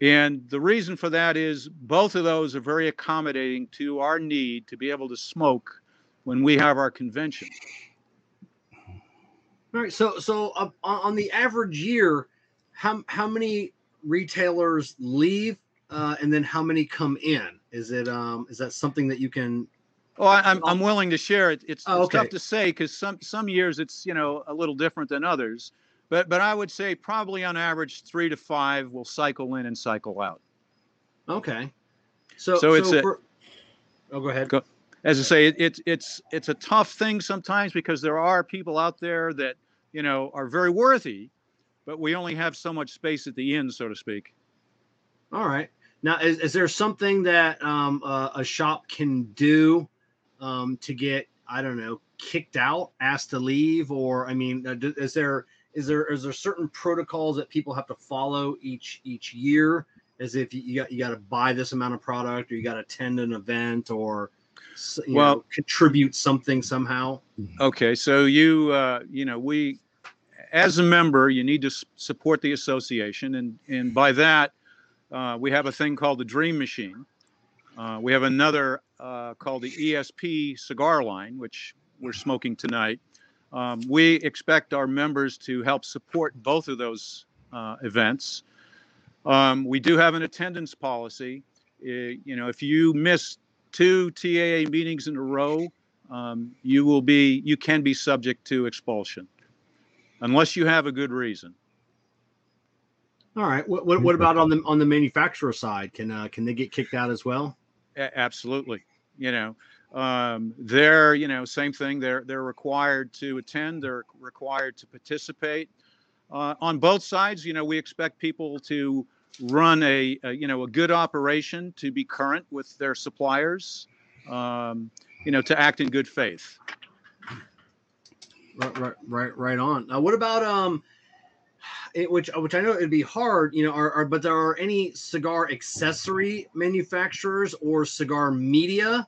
And the reason for that is both of those are very accommodating to our need to be able to smoke when we have our convention. All right. So, so uh, on the average year, how how many retailers leave, uh, and then how many come in? Is it um is that something that you can? Oh, I, I'm, I'm willing to share it. It's, Oh, it's tough to say because some some years it's you know a little different than others, but but I would say probably on average three to five will cycle in and cycle out. Okay. So So it's a- for- oh, go ahead. Go- As I say, it, it's it's it's a tough thing sometimes because there are people out there that you know are very worthy, but we only have so much space at the end, so to speak. All right. Now, is, is there something that um, uh, a shop can do um, to get, I don't know, kicked out, asked to leave, or I mean, uh, is there is there is there certain protocols that people have to follow each each year? As if you, got you got to buy this amount of product, or you got to attend an event, or you Well- know, contribute something somehow. Okay, so you uh, you know we, as a member, you need to support the association, and and by that, uh, we have a thing called the Dream Machine. Uh, we have another uh, called the ESP cigar line, which we're smoking tonight. Um, we expect our members to help support both of those uh, events. Um, we do have an attendance policy. Uh, you know, if you miss two TAA meetings in a row, um, you will be you can be subject to expulsion unless you have a good reason. All right. What, what, what about on the on the manufacturer side? Can uh, can they get kicked out as well? A- absolutely, you know, um, they're you know same thing. They're they're required to attend. They're required to participate. Uh, on both sides, you know, we expect people to run a, a you know a good operation, to be current with their suppliers, um, you know, to act in good faith. Right, right, right, right on. Now, what about um, it, which which I know it'd be hard, you know, are, are but there are any cigar accessory manufacturers or cigar media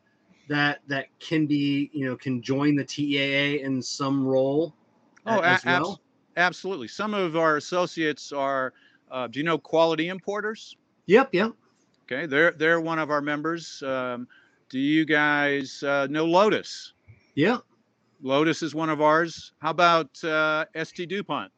that that can be, you know, can join the TEAA in some role Oh, a- a- as abs- well. absolutely. Some of our associates are. Uh, do you know Quality Importers? Yep, yep. Okay, they're they're one of our members. Um, do you guys uh, know Lotus? Yep. Lotus is one of ours. How about uh, ST Dupont?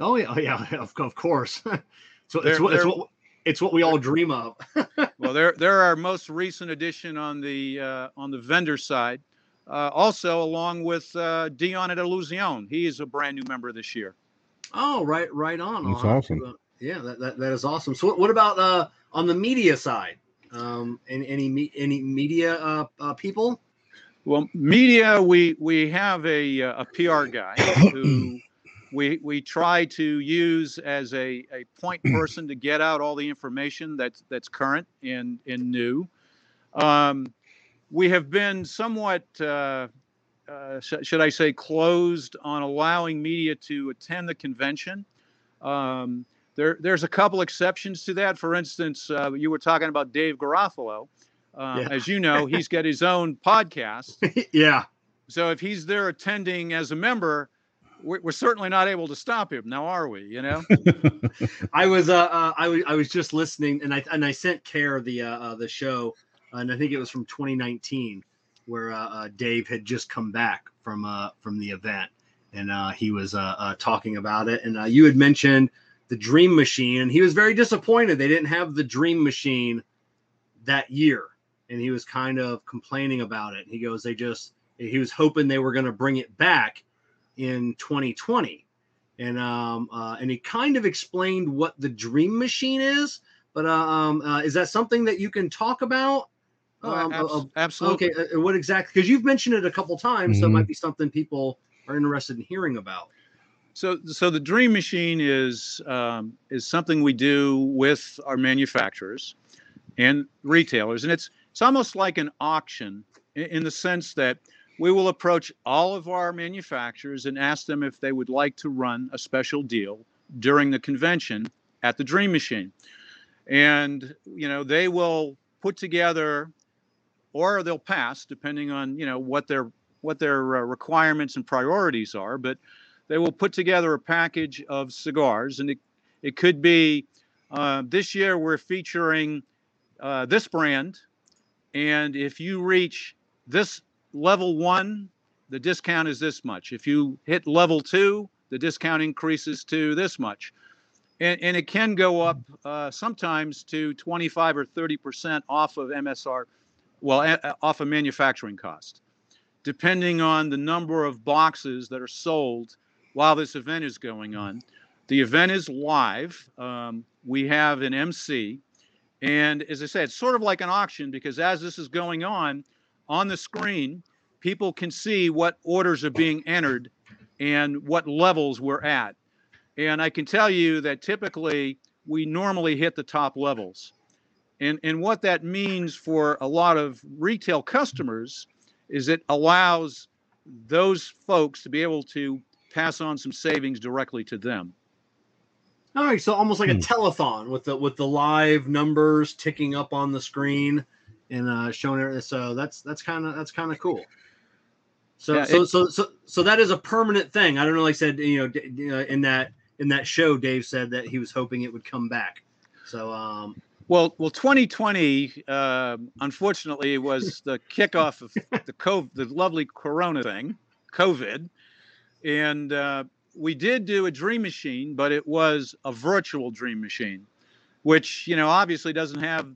Oh yeah, oh, yeah, of, of course. so it's They're- what, it's what it's what we all dream of. well, they're they're our most recent addition on the uh, on the vendor side. Uh, also, along with uh, Dion at Illusione, he is a brand new member this year. Oh, right, right on. That's awesome. Yeah, that, that, that is awesome. So, what, what about uh, on the media side? Um, any any, any media uh, uh, people? Well, media, we we have a uh, a PR guy who we we try to use as a, a point person to get out all the information that's that's current and and new. Um, we have been somewhat, uh, uh, sh- should I say, closed on allowing media to attend the convention. Um, there, there's a couple exceptions to that. For instance, uh, you were talking about Dave Garofalo. Uh, yeah. As you know, he's got his own podcast. yeah. So if he's there attending as a member, we're, we're, certainly not able to stop him now, are we? You know. I was uh, uh I was I was just listening, and I and I sent Kerr the uh, uh the show and I think it was from 2019 where uh, uh, Dave had just come back from uh, from the event, and uh, he was uh, uh, talking about it. And you had mentioned the Dream Machine, and he was very disappointed they didn't have the Dream Machine that year, and he was kind of complaining about it. He goes, they just he was hoping they were going to bring it back in 2020. And um, and he kind of explained what the Dream Machine is, but um, uh, is that something that you can talk about? Oh, um, abs- absolutely. Okay, uh, what exactly? Because you've mentioned it a couple times, mm-hmm. so it might mm-hmm. be something people are interested in hearing about. So, so the Dream Machine is um, is something we do with our manufacturers and retailers, and it's it's almost like an auction in, in the sense that we will approach all of our manufacturers and ask them if they would like to run a special deal during the convention at the Dream Machine, and you know they will put together or they'll pass depending on you know what their what their uh, requirements and priorities are. But they will put together a package of cigars, and it it could be uh, this year we're featuring uh, this brand, and if you reach this level one, the discount is this much. If you hit level two, the discount increases to this much. And, and it can go up uh, sometimes to 25 or 30 percent off of MSR well, a, off of manufacturing cost, depending on the number of boxes that are sold while this event is going on. The event is live. Um, we have an MC. And as I said, it's sort of like an auction because as this is going on, on the screen, people can see what orders are being entered and what levels we're at. And I can tell you that typically we normally hit the top levels. And, and what that means for a lot of retail customers is it allows those folks to be able to pass on some savings directly to them. All right, so almost like a hmm. telethon with the with the live numbers ticking up on the screen and uh, showing it. So that's that's kind of that's kind of cool. So, yeah, so so so so that is a permanent thing. I don't know. Like I said, you know, in that in that show, Dave said that he was hoping it would come back. So um, well, well, 2020, uh, unfortunately, was the kickoff of the COVID, the lovely Corona thing, COVID, and uh, we did do a Dream Machine, but it was a virtual Dream Machine, which you know obviously doesn't have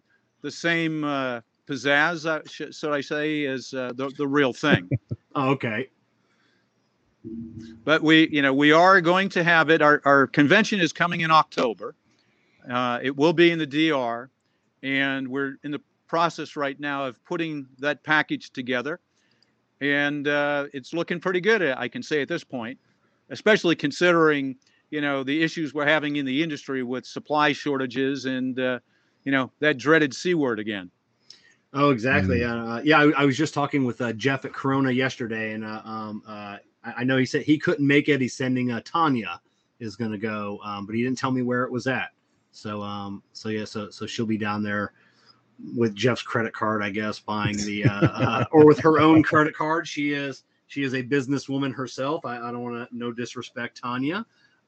the same uh, pizzazz, uh, sh- so I say, as uh, the the real thing. oh, okay. But we, you know, we are going to have it. Our our convention is coming in October uh, it will be in the DR, and we're in the process right now of putting that package together. And uh, it's looking pretty good, I can say at this point, especially considering you know the issues we're having in the industry with supply shortages and uh, you know that dreaded c word again. Oh, exactly. Mm. Uh, yeah, I, I, was just talking with uh, Jeff at Corona yesterday, and uh, um, uh, I, I, know he said he couldn't make it. He's sending uh, Tanya is going to go, um, but he didn't tell me where it was at. So um so yeah so so she'll be down there with Jeff's credit card, I guess, buying the uh, uh or with her own credit card. She is she is a businesswoman herself. I, I don't want to no disrespect Tanya.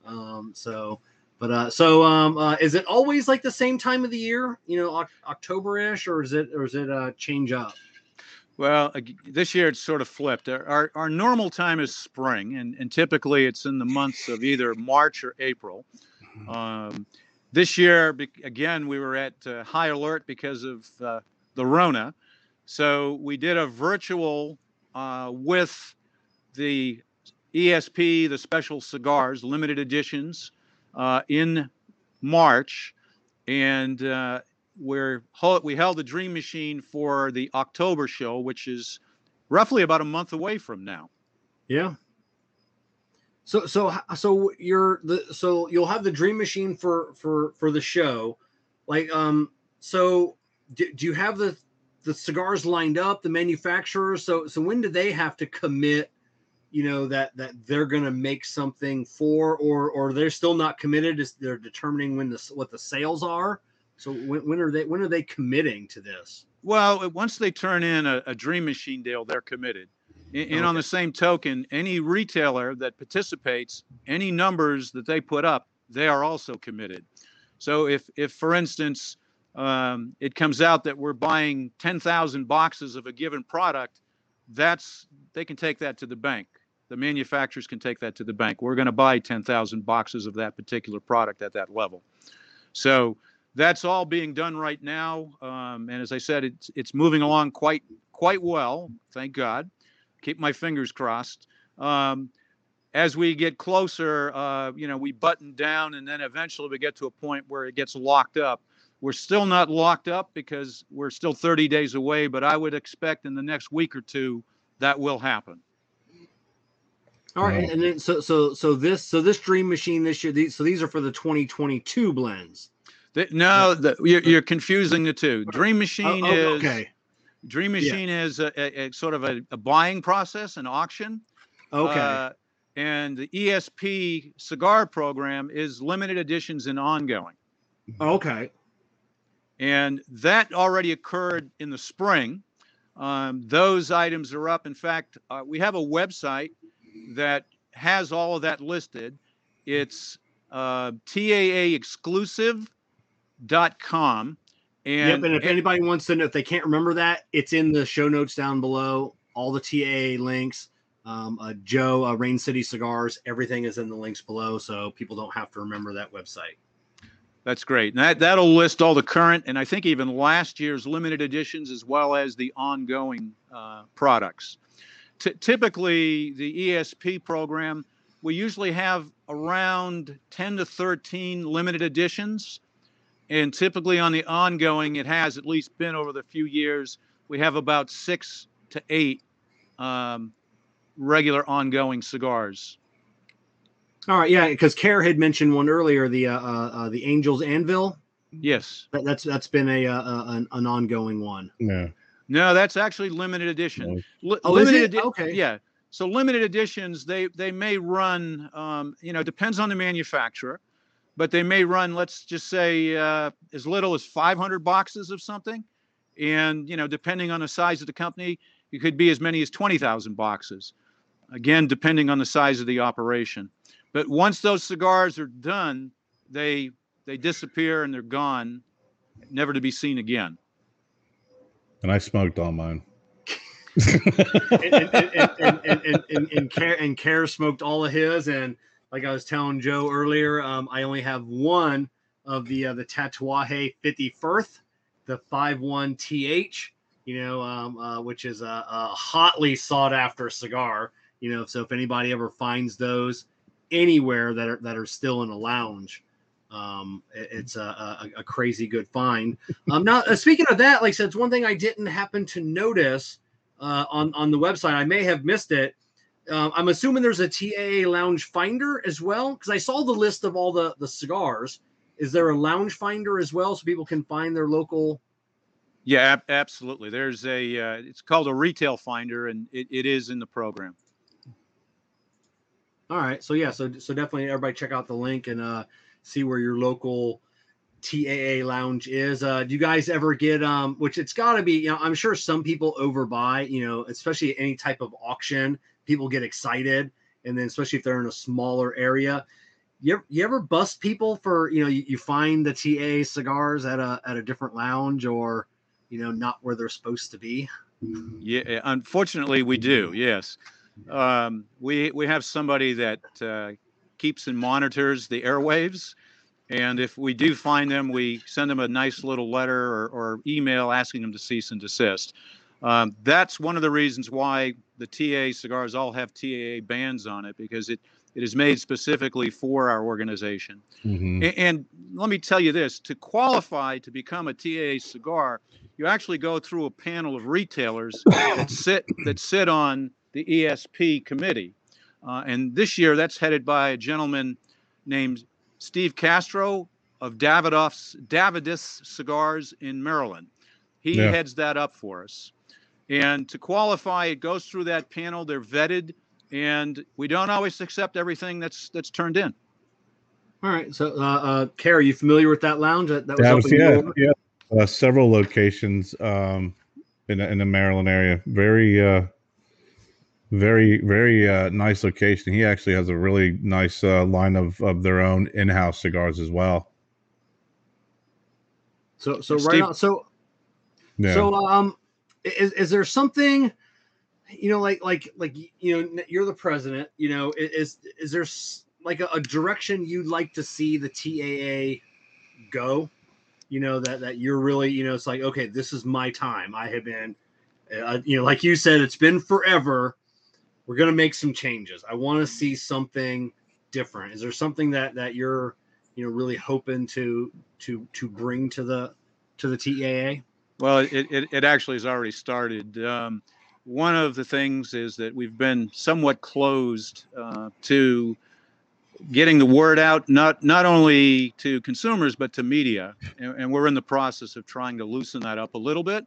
Um so but uh so um uh, is it always like the same time of the year, you know, October-ish or is it or is it uh change up? Well, this year it's sort of flipped. Our, our, our, normal time is spring, and, and typically it's in the months of either March or April. Um, this year, again, we were at uh, high alert because of uh, the Rona. So we did a virtual uh, with the ESP, the special cigars, limited editions, uh, in March, and uh, we're we held the Dream Machine for the October show, which is roughly about a month away from now. Yeah. So so so you're the so you'll have the Dream Machine for for for the show, like um so do, do you have the the cigars lined up the manufacturers? So so when do they have to commit you know that that they're to make something for or or they're still not committed? Is they're determining when the what the sales are? So when, when are they when are they committing to this? Well once they turn in a, a dream machine deal they're committed and, okay. on the same token any retailer that participates any numbers that they put up they are also committed so if if for instance um, it comes out that we're buying 10,000 boxes of a given product that's they can take that to the bank the manufacturers can take that to the bank. We're going to buy 10,000 boxes of that particular product at that level. So that's all being done right now. Um, and as I said, it's, it's moving along quite, quite well. Thank God. Keep my fingers crossed. Um, as we get closer, uh, you know, we button down and then eventually we get to a point where it gets locked up. We're still not locked up because we're still 30 days away, but I would expect in the next week or two that will happen. All right, and then so so so this so this Dream Machine this year. These so these are for the 2022 blends. The, no, the, you're, you're, confusing the two. Dream Machine oh, oh, is okay. Dream Machine yeah. is a, a, a, sort of a, a, buying process, an auction. Okay. Uh, and the ESP cigar program is limited editions and ongoing. Okay. And that already occurred in the spring. Um, those items are up. In fact, uh, we have a website that has all of that listed. It's uh, TAAexclusive.com. And, yep, and if anybody wants to know, if they can't remember that, it's in the show notes down below. All the TAA links, um, uh, Joe, uh, Rain City Cigars, everything is in the links below, so people don't have to remember that website. That's great. And that that'll list all the current and I think even last year's limited editions as well as the ongoing uh, products t- typically the ESP program, we usually have around 10 to 13 limited editions. And typically on the ongoing, it has at least been over the few years, we have about six to eight um, regular ongoing cigars. All right, yeah, because Kerr had mentioned one earlier, the uh, uh, uh, the Angels Anvil. Yes, that, that's that's been a, uh, uh an, an ongoing one. Yeah. No, that's actually limited edition. Li- oh, limited edi- okay. Yeah. So limited editions, they they may run. Um, you know, depends on the manufacturer, but they may run. Let's just say uh, as little as 500 boxes of something, and you know, depending on the size of the company, it could be as many as 20,000 boxes. Again, depending on the size of the operation. But once those cigars are done, they they disappear and they're gone, never to be seen again and I smoked all mine. and, and, and, and, and, Kerr and Kerr smoked all of his, and like I was telling Joe earlier, um, I only have one of the uh, the Tatuaje 51st, the 51 TH, you know, um, uh, which is a, a hotly sought after cigar. You know, so if anybody ever finds those anywhere that are that are still in a lounge, um, it's a, a, a, crazy good find. Um, now, uh, speaking of that, like I said, it's one thing I didn't happen to notice uh, on on the website. I may have missed it. Uh, I'm assuming there's a TAA lounge finder as well because I saw the list of all the the cigars. Is there a lounge finder as well so people can find their local? Yeah, ab- absolutely. There's a uh, it's called a retail finder, and it, it is in the program. All right, so yeah, so so definitely everybody check out the link and uh see where your local TAA lounge is. Uh, do you guys ever get um, which it's got to be, you know, I'm sure some people overbuy, you know, especially any type of auction, people get excited, and then especially if they're in a smaller area. You ever, you ever bust people for you know you, you find the TA cigars at a at a different lounge or you know not where they're supposed to be? Yeah, unfortunately we do. Yes, um, we we have somebody that uh, keeps and monitors the airwaves. And if we do find them, we send them a nice little letter or, or email asking them to cease and desist. Um, that's one of the reasons why the TA cigars all have TAA bands on it because it, it is made specifically for our organization. Mhm. A- And, let me tell you this to qualify to become a TAA cigar, you actually go through a panel of retailers that sit that sit on the ESP committee. Uh, and this year, that's headed by a gentleman named Steve Castro of Davidoff's Davidus Cigars in Maryland. He Yeah. heads that up for us. And to qualify, it goes through that panel. They're vetted, and we don't always accept everything that's that's turned in. All right. So, uh, uh, Kara, are you familiar with that lounge? That, that was Yeah, was- yeah, yeah. Uh, several locations um, in the- in the Maryland area. Very, uh, very, very uh, nice location. He actually has a really nice uh, line of of their own in-house cigars as well. So, so right Steve- on. So, Yeah. So, um, is, is there something, you know, like like like you know, you're the president. You know, is is there like a, a direction you'd like to see the TAA go? You know that that you're really, you know, it's like okay, this is my time. I have been, uh, you know, like you said, it's been forever. We're gonna make some changes. I want to see something different. Is there something that that you're, you know, really hoping to to to bring to the to the TAA? Well, it, it, it actually has already started. Um, one of the things is that we've been somewhat closed uh, to getting the word out, not not only to consumers but to media, and, and we're in the process of trying to loosen that up a little bit.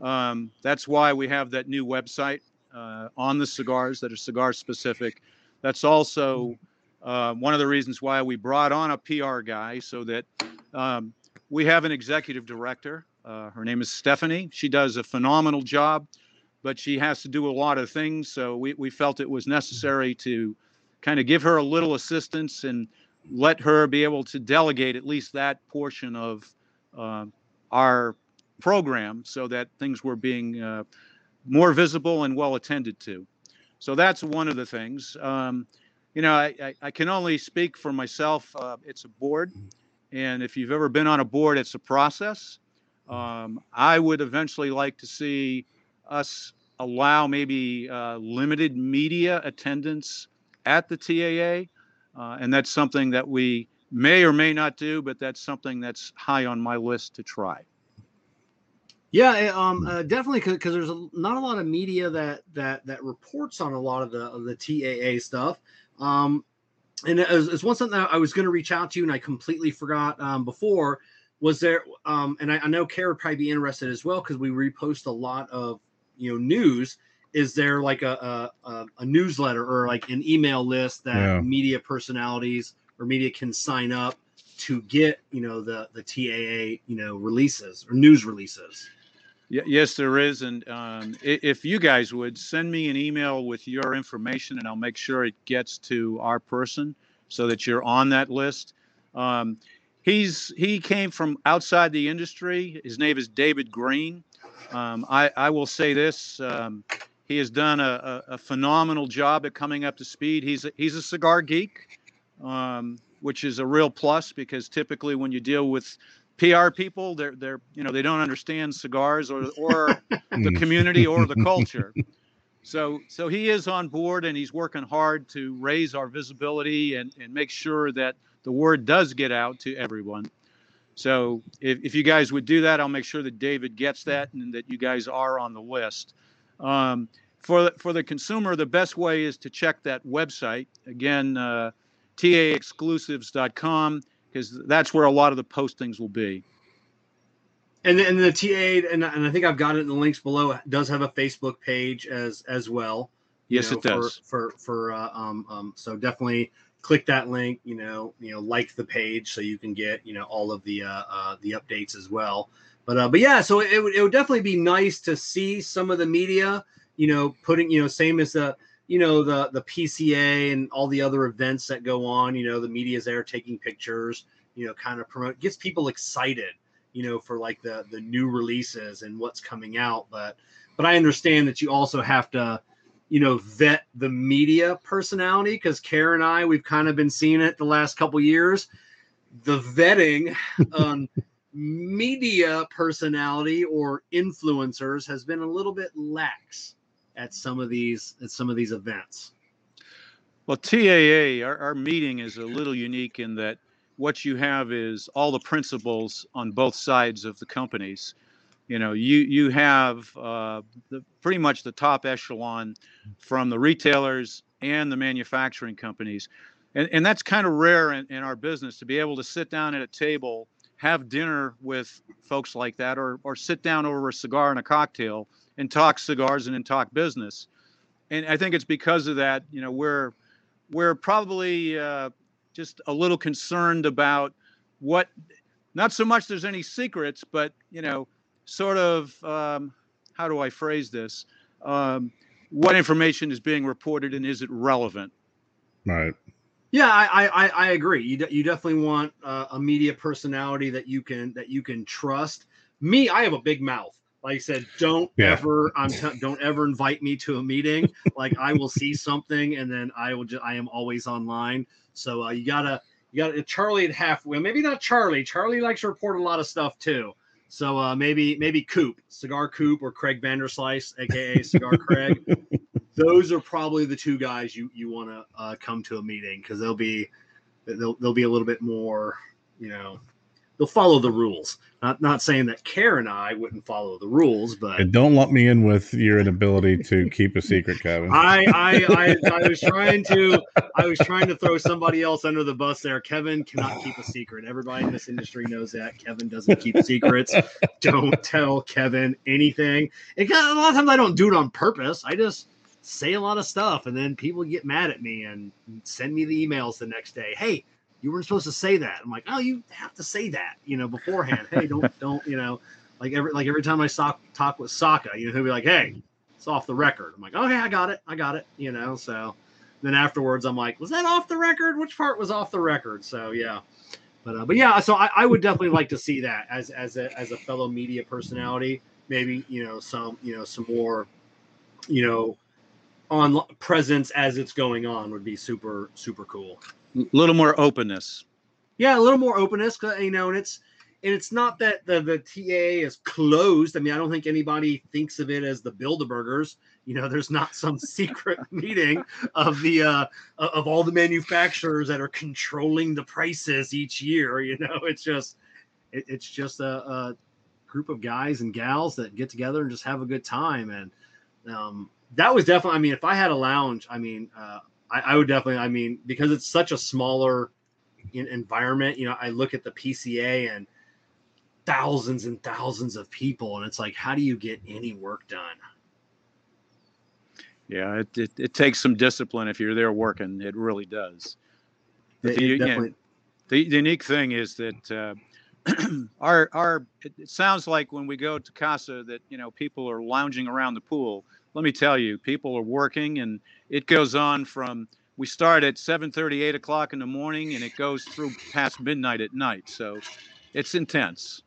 Um, that's why we have that new website uh, on the cigars that are cigar specific. That's also uh, one of the reasons why we brought on a PR guy so that um, we have an executive director. Uh, her name is Stephanie. She does a phenomenal job, but she has to do a lot of things. So we, we felt it was necessary to kind of give her a little assistance and let her be able to delegate at least that portion of uh, our program so that things were being uh, more visible and well attended to. So that's one of the things. Um, you know, I, I, I can only speak for myself. Uh, it's a board. And if you've ever been on a board, it's a process. Um, I would eventually like to see us allow maybe uh, limited media attendance at the TAA. Uh, and that's something that we may or may not do, but that's something that's high on my list to try. Yeah, eh, um, uh, definitely because there's a, not a lot of media that that that reports on a lot of the of the TAA stuff. Um, and as one something that I was going to reach out to you and I completely forgot um, before was there. Um, and I, I know Kara would probably be interested as well because we repost a lot of you know news. Is there like a a, a, a newsletter or like an email list that Yeah. media personalities or media can sign up to get you know the the TAA you know releases or news releases? Y- yes, there is. And um, if you guys would send me an email with your information, and I'll make sure it gets to our person so that you're on that list. Um, he's he came from outside the industry. His name is David Green. Um, I, I will say this: um, he has done a, a, a phenomenal job at coming up to speed. He's a, he's a cigar geek, um, which is a real plus because typically when you deal with PR people, they're they're you know they don't understand cigars or or the Mm. community or the culture. So so he is on board and he's working hard to raise our visibility and, and make sure that the word does get out to everyone. So if, if you guys would do that, I'll make sure that David gets that and that you guys are on the list. Um, for the, for the consumer, the best way is to check that website again, uh, taexclusives.com, because that's where a lot of the postings will be. And and the TA and, and I think I've got it in the links below does have a Facebook page as as well. Yes, know, it does. For for, for uh, um um so definitely click that link. You know you know like the page so you can get you know all of the uh, uh the updates as well. But uh but yeah, so it would it would definitely be nice to see some of the media. You know putting you know same as the you know the the PCA and all the other events that go on. You know the media's there taking pictures. You know kind of promote gets people excited you know for like the the new releases and what's coming out but but i understand that you also have to you know vet the media personality because kara and i we've kind of been seeing it the last couple years the vetting on um, media personality or influencers has been a little bit lax at some of these at some of these events. Well, TAA, our, our meeting is a little unique in that what you have is all the principals on both sides of the companies. You know, you you have uh, the, pretty much the top echelon from the retailers and the manufacturing companies, and and that's kind of rare in, in our business to be able to sit down at a table, have dinner with folks like that, or or sit down over a cigar and a cocktail and talk cigars and then talk business. And I think it's because of that. You know, we're we're probably uh, just a little concerned about what not so much there's any secrets but you know sort of um, how do i phrase this um, what information is being reported and is it relevant right yeah i i, I agree you, de- you definitely want uh, a media personality that you can that you can trust me i have a big mouth like I said, don't yeah. ever I'm t- don't ever invite me to a meeting. like I will see something and then I will just I am always online. So uh, you gotta you gotta Charlie at half. Well, maybe not Charlie. Charlie likes to report a lot of stuff too. So uh, maybe maybe Coop, Cigar Coop, or Craig Vanderslice, aka Cigar Craig. Those are probably the two guys you you want to uh, come to a meeting because they'll be they'll they'll be a little bit more you know they'll follow the rules. Not not saying that Karen and I wouldn't follow the rules, but and don't lump me in with your inability to keep a secret, Kevin. I, I I I was trying to I was trying to throw somebody else under the bus there. Kevin cannot keep a secret. Everybody in this industry knows that Kevin doesn't keep secrets. don't tell Kevin anything. It a lot of times I don't do it on purpose. I just say a lot of stuff and then people get mad at me and send me the emails the next day. Hey, you weren't supposed to say that. I'm like, oh, you have to say that, you know, beforehand. hey, don't, don't, you know, like every, like every time I talk, talk with Saka, you know, he'll be like, hey, it's off the record. I'm like, okay, I got it, I got it, you know. So then afterwards, I'm like, was that off the record? Which part was off the record? So yeah, but uh, but yeah, so I, I would definitely like to see that as as a as a fellow media personality. Maybe you know some you know some more, you know, on presence as it's going on would be super super cool a little more openness. Yeah, a little more openness, you know, and it's and it's not that the the TA is closed. I mean, I don't think anybody thinks of it as the Bilderbergers. You know, there's not some secret meeting of the uh, of all the manufacturers that are controlling the prices each year. You know, it's just it, it's just a, a, group of guys and gals that get together and just have a good time. And um, that was definitely. I mean, if I had a lounge, I mean, uh, I, I would definitely. I mean, because it's such a smaller environment. You know, I look at the PCA and thousands and thousands of people, and it's like, how do you get any work done? Yeah, it, it, it takes some discipline if you're there working. It really does. It, the, definitely... the, the, unique thing is that uh, our our it, sounds like when we go to casa that you know people are lounging around the pool let me tell you, people are working, and it goes on from we start at 7:30, 8 o'clock in the morning, and it goes through past midnight at night. So it's intense.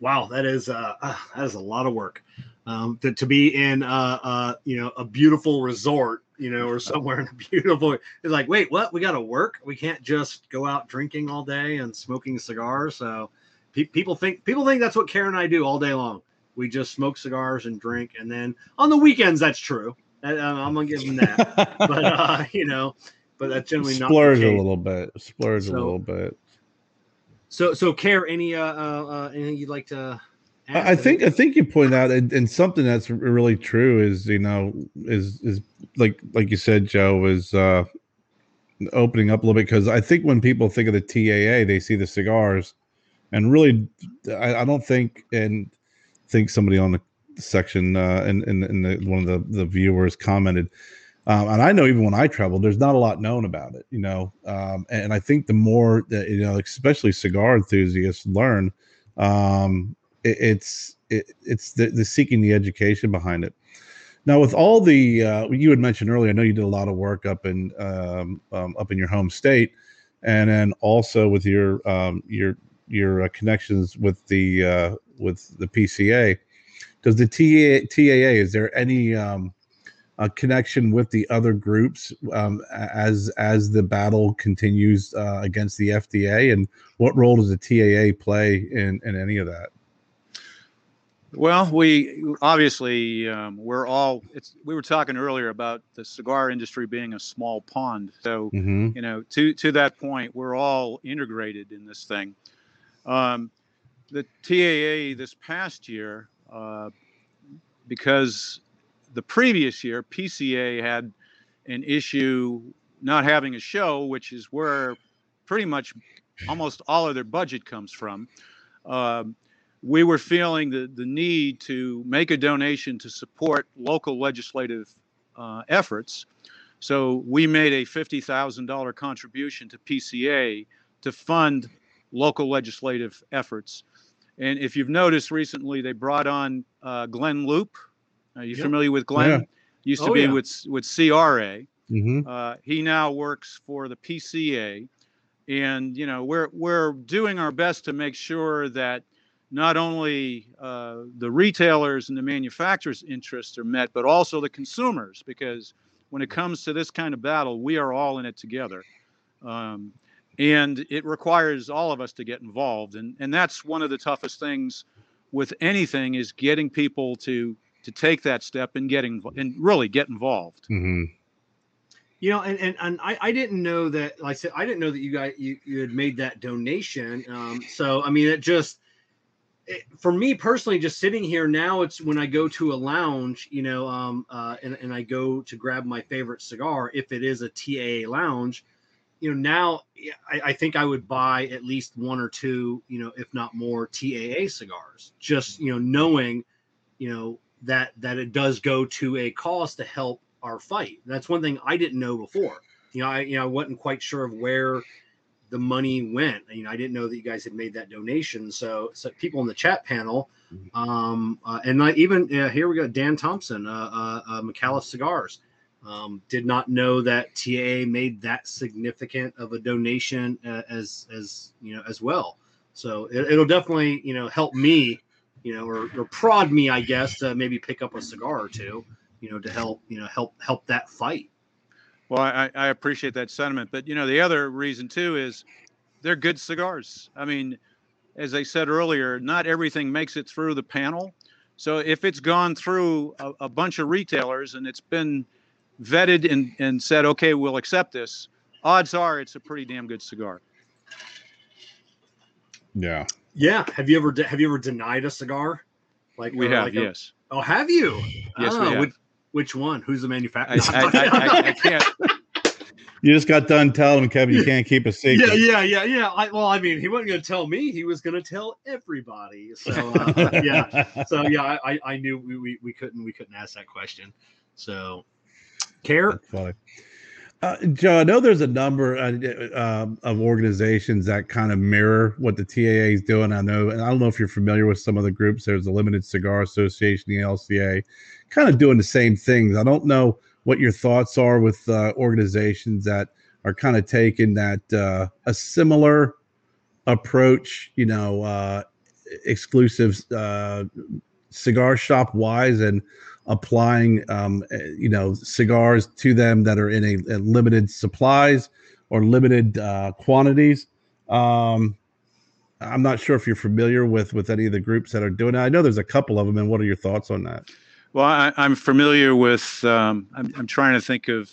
Wow, that is uh, uh that is a lot of work. Um, to, to be in uh, you know a beautiful resort you know or somewhere in a beautiful it's like wait what we got to work we can't just go out drinking all day and smoking cigars so pe- people think people think that's what karen and i do all day long we just smoke cigars and drink, and then on the weekends, that's true. I, am gonna give them that. but uh, you know, but that's generally splurge not a little bit. Splurge so, a little bit. So, so Kerr any uh, uh, uh anything you'd like to? I think I think you point out and, and, something that's really true is you know is is like like you said Joe is uh opening up a little bit because I think when people think of the TAA they see the cigars and really I, I don't think and think somebody on the section uh, in in, in the, one of the the viewers commented. Um, and I know even when I travel, there's not a lot known about it, you know. Um, and I think the more that you know, especially cigar enthusiasts learn, um, it, it's it, it's the, the, seeking the education behind it. Now, with all the uh, you had mentioned earlier, I know you did a lot of work up in um, um, up in your home state, and then also with your um, your your uh, connections with the uh, with the PCA. Does the TA, TAA is there any um, a connection with the other groups um, as as the battle continues uh, against the FDA, and what role does the TAA play in in any of that? Well, we obviously um, we're all. It's we were talking earlier about the cigar industry being a small pond. So mm-hmm. you know, to to that point, we're all integrated in this thing. Um, the TAA this past year, uh, because the previous year PCA had an issue not having a show, which is where pretty much almost all of their budget comes from. Um, we were feeling the, the need to make a donation to support local legislative uh, efforts. So we made a $50,000 contribution to PCA to fund local legislative efforts. And if you've noticed recently, they brought on uh, Glynn Loope. Are you yep. familiar with Glenn? Yeah. Used to oh, be yeah. with with CRA. Mm-hmm. Uh, he now works for the PCA, and you know we're we're doing our best to make sure that not only uh, the retailers and the manufacturers' interests are met, but also the consumers, because when it comes to this kind of battle, we are all in it together. Um, and it requires all of us to get involved. And, and that's one of the toughest things with anything is getting people to to take that step and getting and really get involved. Mm-hmm. You know, and, and, and I, I didn't know that, like I said, I didn't know that you guys, you, you had made that donation. Um, so, I mean, it just, for me personally, just sitting here now, it's when I go to a lounge, you know, um, uh, and, and I go to grab my favorite cigar, if it is a TAA lounge, you know, now I, I, think I would buy at least one or two, you know, if not more TAA cigars, just, you know, knowing, you know, that, that it does go to a cause to help our fight. That's one thing I didn't know before. You know, I, you know, I wasn't quite sure of where the money went. You know, I didn't know that you guys had made that donation. So, so people in the chat panel, mm-hmm. um, uh, and I even uh, here we go, Dan Thompson, uh, uh, uh McAuliffe Cigars, um, did not know that TAA made that significant of a donation uh, as as you know as well. So it, will definitely you know help me, you know, or, or prod me, I guess, to maybe pick up a cigar or two, you know, to help you know help help that fight. Well, I, I appreciate that sentiment, but you know the other reason too is they're good cigars. I mean, as I said earlier, not everything makes it through the panel. So if it's gone through a, a bunch of retailers and it's been vetted and, and said, okay, we'll accept this, odds are it's a pretty damn good cigar. Yeah. Yeah. Have you ever de- have you ever denied a cigar? Like we have, like yes. A, oh, have you? Yes, oh, we have. Which one? Who's the manufacturer? I, I, I, I, can't. You just got done telling him, Kevin, you can't keep a secret. Yeah, yeah, yeah, yeah. well, I mean, he wasn't going to tell me; he was going to tell everybody. So, uh, yeah. So, yeah, I, I knew we, we, we couldn't we couldn't ask that question. So, Kerr. Uh, Joe, I know there's a number uh, uh, of organizations that kind of mirror what the TAA is doing. I know, and I don't know if you're familiar with some of the groups. There's the Limited Cigar Association, the LCA, kind of doing the same things. I don't know what your thoughts are with uh, organizations that are kind of taking that uh, a similar approach, you know, uh, exclusive cigar shop wise and applying um, eh, you know cigars to them that are in a, a limited supplies or limited uh, quantities. Um, i'm not sure if you're familiar with with any of the groups that are doing it i know there's a couple of them and what are your thoughts on that? Well I, am familiar with um, I'm, I'm, trying to think of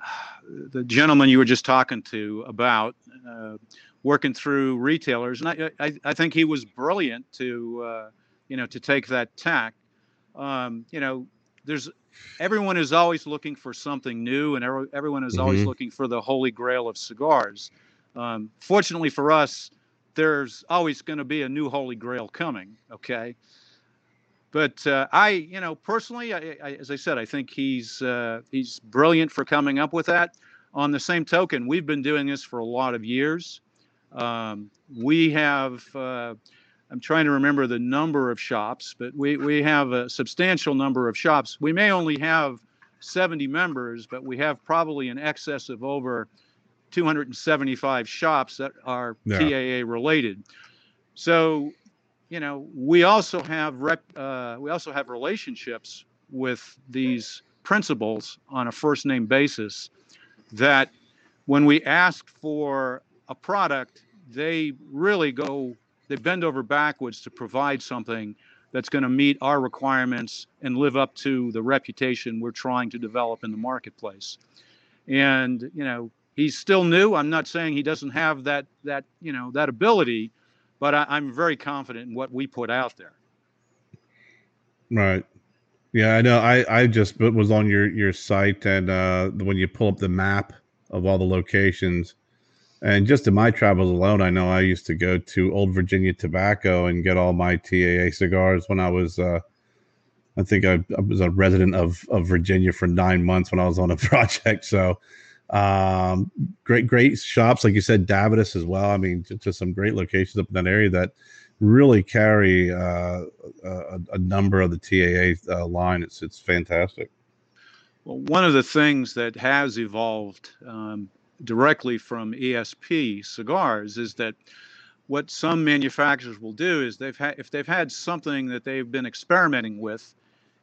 the gentleman you were just talking to about uh, working through retailers and I, I, I, think he was brilliant to uh, you know to take that tack um, you know, there's everyone is always looking for something new, and everyone is mm-hmm. always looking for the holy grail of cigars. Um, fortunately for us, there's always going to be a new holy grail coming. Okay. But uh, I, you know, personally, I, I, as I said, I think he's uh, he's brilliant for coming up with that. On the same token, we've been doing this for a lot of years. Um, we have uh, I'm trying to remember the number of shops, but we, we have a substantial number of shops. We may only have 70 members, but we have probably in excess of over 275 shops that are yeah. TAA related. So, you know, we also have rec, uh, we also have relationships with these principals on a first name basis that when we ask for a product, they really go, they bend over backwards to provide something that's going to meet our requirements and live up to the reputation we're trying to develop in the marketplace. And, you know, he's still new. I'm not saying he doesn't have that, that, you know, that ability, but I, I'm very confident in what we put out there. Right. Yeah, I know. I I just was on your your site, and uh, when you pull up the map of all the locations, and just in my travels alone, I know I used to go to Old Virginia Tobacco and get all my TAA cigars when I was. Uh, I think I, I, was a resident of of Virginia for nine months when I was on a project. So, um, great great shops like you said, Davidoff as well. I mean, just, just some great locations up in that area that really carry uh, a, a, number of the TAA uh, line. It's it's fantastic. Well, one of the things that has evolved um, directly from ESP cigars is that what some manufacturers will do is they've had if they've had something that they've been experimenting with,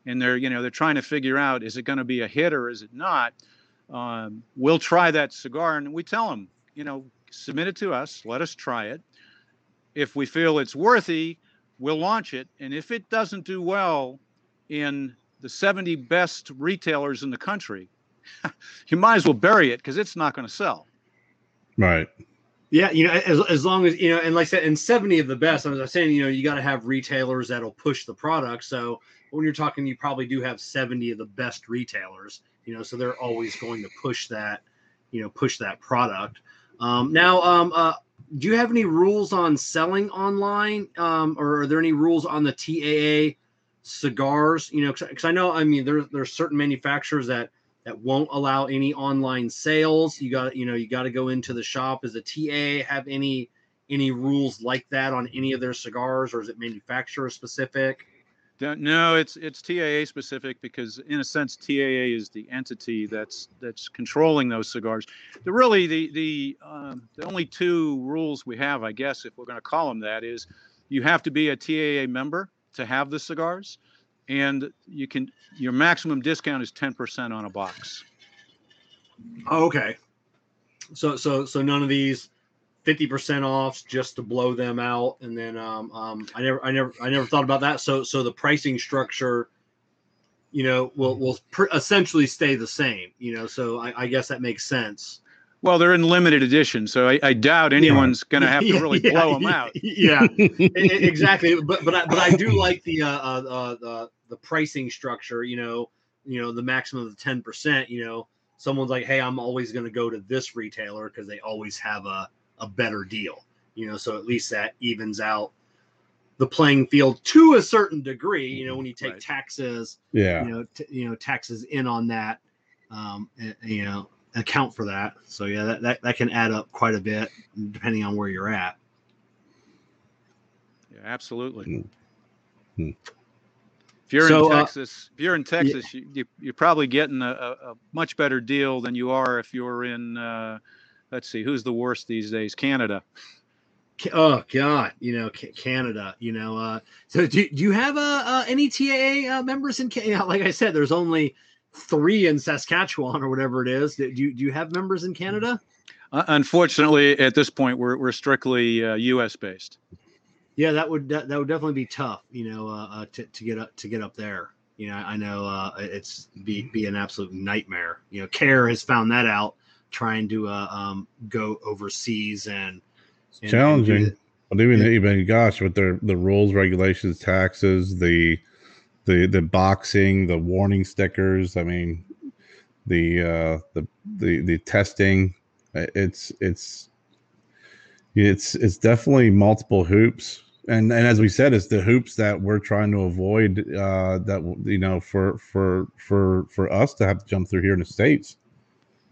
and they're you know they're trying to figure out is it going to be a hit or is it not. Um, we'll try that cigar, and we tell them, you know, submit it to us, let us try it if we feel it's worthy, we'll launch it. And if it doesn't do well in the 70 best retailers in the country, you might as well bury it because it's not going to sell. Right. Yeah, you know, as, as long as you know, and like I said, in 70 of the best, I was saying, you know, you got to have retailers that'll push the product. So when you're talking, you probably do have 70 of the best retailers, you know, so they're always going to push that, you know, push that product. Um, now, um, uh, do you have any rules on selling online, um, or are there any rules on the TAA cigars? You know, because I know, I mean, there there's certain manufacturers that that won't allow any online sales. You got, you know, you got to go into the shop. Does a TA have any any rules like that on any of their cigars, or is it manufacturer specific? No, it's it's TAA specific because in a sense TAA is the entity that's that's controlling those cigars. The really the the um, the only two rules we have, I guess, if we're going to call them that, is you have to be a TAA member to have the cigars, and you can your maximum discount is ten percent on a box. Oh, okay. So so so none of these 50% offs just to blow them out and then um, um, i never i never i never thought about that so so the pricing structure you know will will pr- essentially stay the same you know so I, I, guess that makes sense well they're in limited edition so i, I doubt anyone's yeah. going to have to really yeah, blow them out yeah exactly but but I, but I do like the uh, uh, uh, the the pricing structure you know you know the maximum of 10% you know someone's like hey i'm always going to go to this retailer because they always have a a better deal. You know, so at least that evens out the playing field to a certain degree. You know, when you take right. taxes, yeah, you know, t- you know, taxes in on that, um, you know, account for that. So yeah, that, that that can add up quite a bit depending on where you're at. Yeah, absolutely. Mm-hmm. If you're so, in uh, Texas, uh, if you're in Texas, yeah. you, you, are probably getting a, a, much better deal than you are if you're in uh, let's see, who's the worst these days? Canada. Oh God, you know Canada. You know, uh, so do, do you have uh, uh, any TAA uh, members in Canada? Like I said, there's only three in Saskatchewan or whatever it is. Do you, do you have members in Canada? Uh, unfortunately, at this point, we're we're strictly uh, U.S. based. Yeah, that would that, that would definitely be tough. You know, uh, uh, to to get up to get up there. You know, I know uh, it's be be an absolute nightmare. You know, Kerr has found that out trying to uh, um, go overseas and, and challenging. And well, even yeah. even gosh, with the the rules, regulations, taxes, the the the boxing, the warning stickers. I mean, the uh, the the the testing. It's it's it's it's definitely multiple hoops and and as we said it's the hoops that we're trying to avoid uh that you know for for for for us to have to jump through here in the states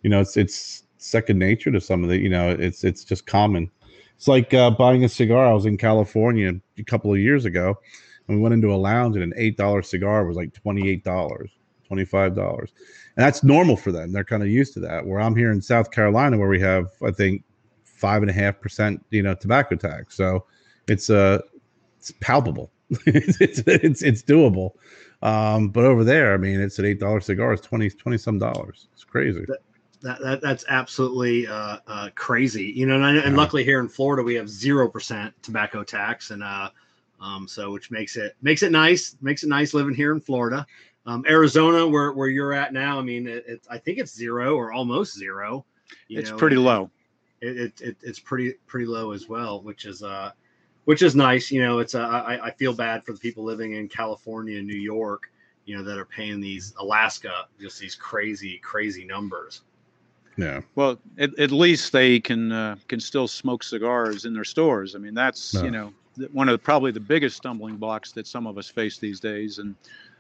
you know, it's it's second nature to some of the, you know, it's it's just common. It's like uh, buying a cigar. I was in California a couple of years ago, and we went into a lounge, and an eight dollar cigar was like twenty eight dollars, twenty five dollars, and that's normal for them. They're kind of used to that. Where I'm here in South Carolina, where we have, I think, five and a half percent, you know, tobacco tax. So it's uh it's palpable. it's, it's it's it's doable. Um, but over there, I mean, it's an eight dollar cigar. It's 20, 20 some dollars. It's crazy. That, that that's absolutely uh, uh, crazy, you know. And, and, luckily here in Florida, we have zero percent tobacco tax, and uh, um, so which makes it makes it nice, makes it nice living here in Florida. Um, Arizona, where where you're at now, I mean, it, it I think it's zero or almost zero. it's know, pretty low. It, it, it, it's pretty pretty low as well, which is uh, which is nice. You know, it's uh, I, I feel bad for the people living in California and New York, you know, that are paying these Alaska just these crazy crazy numbers. Yeah. Well, at, at least they can uh, can still smoke cigars in their stores. I mean, that's no. you know one of the, probably the biggest stumbling blocks that some of us face these days, and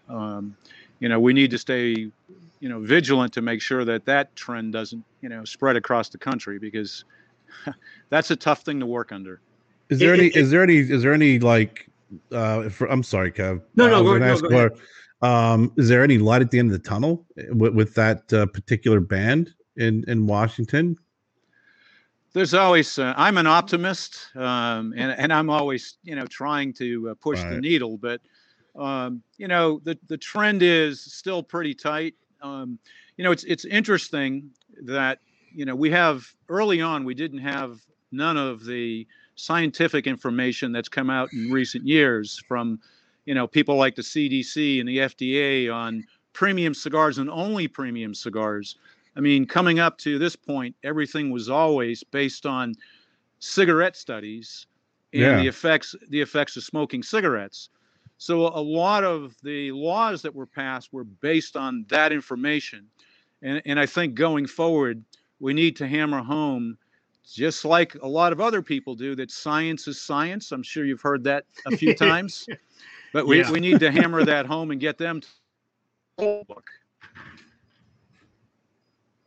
um, you know we need to stay you know vigilant to make sure that that trend doesn't you know spread across the country because that's a tough thing to work under. Is there it, any? It, is there any? Is there any like? Uh, for, I'm sorry, Kev. No, no, go, no, go ahead. Um, is there any light at the end of the tunnel with, with that uh, particular band? in in Washington? There's always uh, I'm an optimist, um, and and I'm always you know trying to uh, push right. the needle, but um, you know the the trend is still pretty tight. Um, you know it's it's interesting that you know we have early on we didn't have none of the scientific information that's come out in recent years from you know people like the CDC and the FDA on premium cigars and only premium cigars. I mean, coming up to this point, everything was always based on cigarette studies and yeah. the effects the effects of smoking cigarettes. So a lot of the laws that were passed were based on that information. And, and I think going forward, we need to hammer home, just like a lot of other people do, that science is science. I'm sure you've heard that a few times. But we, yeah. we need to hammer that home and get them to book.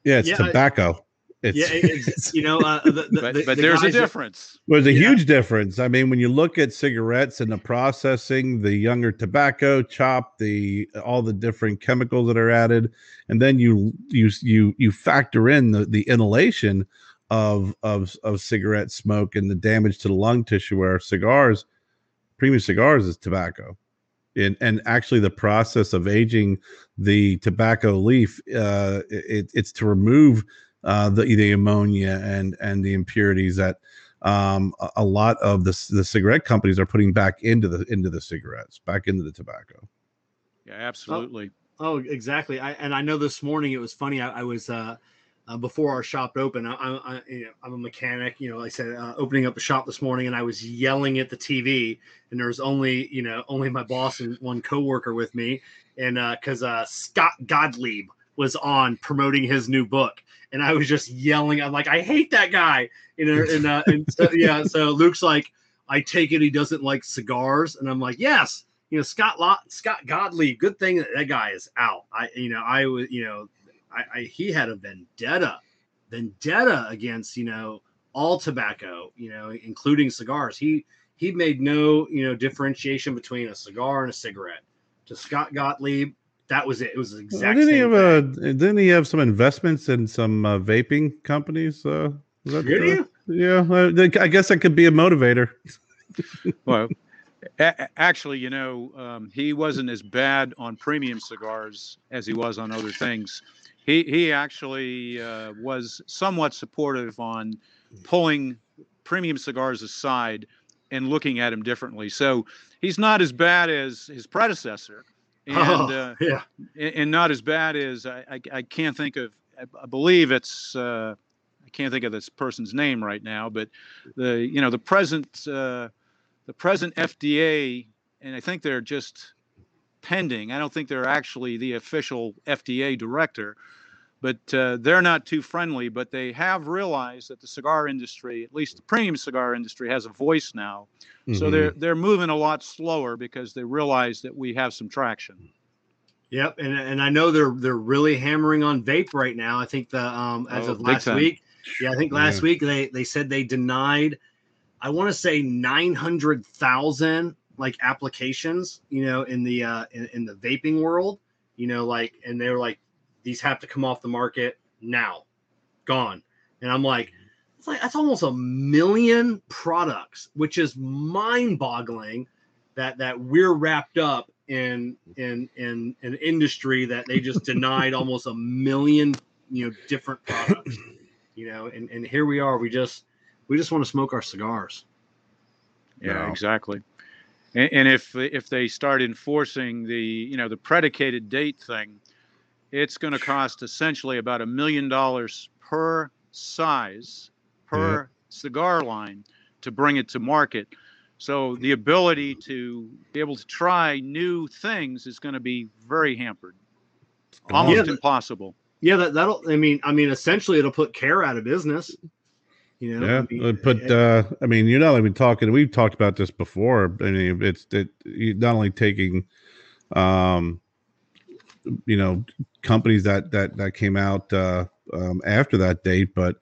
Yeah, it's yeah, tobacco. It's, yeah, it's, you know, uh, the, the, but, the, but there's a difference. there's a yeah. huge difference. I mean, when you look at cigarettes and the processing, the younger tobacco, chop, the all the different chemicals that are added, and then you you you you factor in the the inhalation of of of cigarette smoke and the damage to the lung tissue. Where cigars, premium cigars, is tobacco and and actually the process of aging the tobacco leaf uh, it, it's to remove uh, the the ammonia and and the impurities that um, a lot of the the cigarette companies are putting back into the into the cigarettes back into the tobacco. Yeah absolutely. oh, oh exactly. I, and i know this morning it was funny i, I was uh uh, before our shop opened. I, I, you know, I'm a mechanic. You know, like I said uh, opening up a shop this morning, and I was yelling at the TV, and there was only you know only my boss and one coworker with me, and because uh, uh, Scott Gottlieb was on promoting his new book, and I was just yelling. I'm like, I hate that guy. You know, and, uh, and so, yeah, so Luke's like, I take it he doesn't like cigars, and I'm like, yes. You know, Scott Lot, Scott Gottlieb. Good thing that that guy is out. I, you know, I was, you know, I, I, he had a vendetta, vendetta against you know all tobacco, you know, including cigars. He he made no you know differentiation between a cigar and a cigarette. To Scott Gottlieb, that was it. It was the exact. Well, didn't he have a? Didn't he have some investments in some uh, vaping companies? Uh, that, Did uh, Yeah, I guess that could be a motivator. well, a- actually, you know, um, he wasn't as bad on premium cigars as he was on other things he he actually uh, was somewhat supportive on pulling premium cigars aside and looking at him differently. So he's not as bad as his predecessor, and oh, uh, yeah, and not as bad as I, I, I can't think of. I believe it's uh, I can't think of this person's name right now, but the you know the present uh, the present FDA, and I think they're just pending. I don't think they're actually the official FDA director, but uh, they're not too friendly. But they have realized that the cigar industry, at least the premium cigar industry, has a voice now. Mm-hmm. So they're they're moving a lot slower because they realize that we have some traction. Yep, and and I know they're they're really hammering on vape right now. I think the um as oh, of last week, yeah, I think last yeah. week they they said they denied, I want to say nine hundred thousand like applications, you know, in the uh in, in the vaping world, you know, like and they were like these have to come off the market now, gone. And I'm like, it's like that's almost a million products, which is mind-boggling that that we're wrapped up in in in an industry that they just denied almost a million you know different products. You know and and here we are. We just we just want to smoke our cigars. Yeah exactly. And, and if if they start enforcing the you know the predicated date thing it's going to cost essentially about a million dollars per size per yeah. cigar line to bring it to market so the ability to be able to try new things is going to be very hampered, almost yeah, impossible. Yeah, that that'll. I mean, I mean, essentially, it'll put Kerr out of business. You know, yeah, I mean, put. uh, I mean, you're not even talking. We've talked about this before. I mean, it's it not only taking, um, you know, companies that that that came out uh, um, after that date, but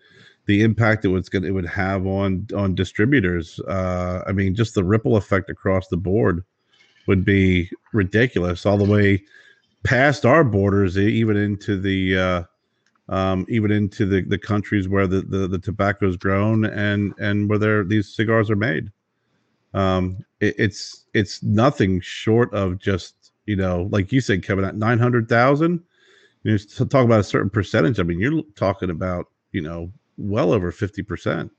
the impact it was going it would have on on distributors. Uh, I mean, just the ripple effect across the board would be ridiculous, all the way past our borders, even into the uh, um, even into the, the countries where the, the, the tobacco is grown and and where there these cigars are made. Um, it, it's it's nothing short of just you know, like you said, Kevin, hundred thousand. You know, talk about a certain percentage. I mean, you're talking about you know well over 50%.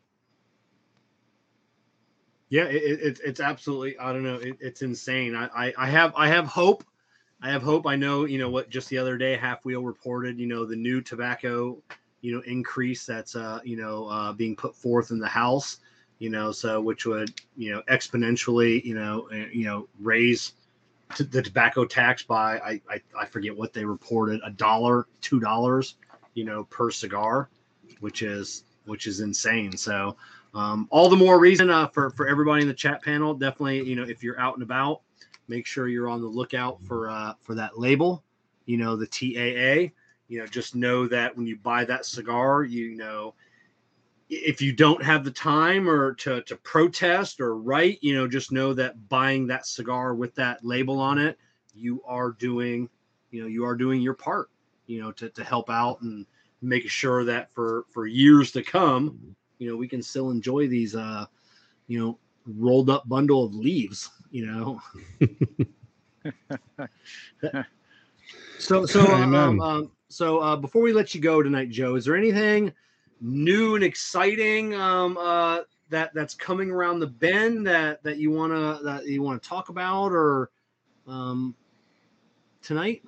Yeah, it, it, it's absolutely, I don't know. It, it's insane. I, I, I have, I have hope. I have hope. I know, you know what, just the other day, halfwheel reported, you know, the new tobacco, you know, increase that's, uh, you know, uh, being put forth in the house, you know, so which would, you know, exponentially, you know, uh, you know, raise the tobacco tax by, I, I, I forget what they reported, a dollar, two dollars, you know, per cigar which is which is insane. So um, all the more reason uh, for for everybody in the chat panel. Definitely, you know, if you're out and about, make sure you're on the lookout for uh, for that label. You know, the TAA. You know, just know that when you buy that cigar, you know, if you don't have the time or to to protest or write, you know, just know that buying that cigar with that label on it, you are doing, you know, you are doing your part. You know, to to help out and making sure that for for years to come, you know, we can still enjoy these uh, you know, rolled up bundle of leaves, you know. so so um, um, so uh, before we let you go tonight, Joe, is there anything new and exciting um, uh, that that's coming around the bend that that you wanna that you want to talk about or um, tonight?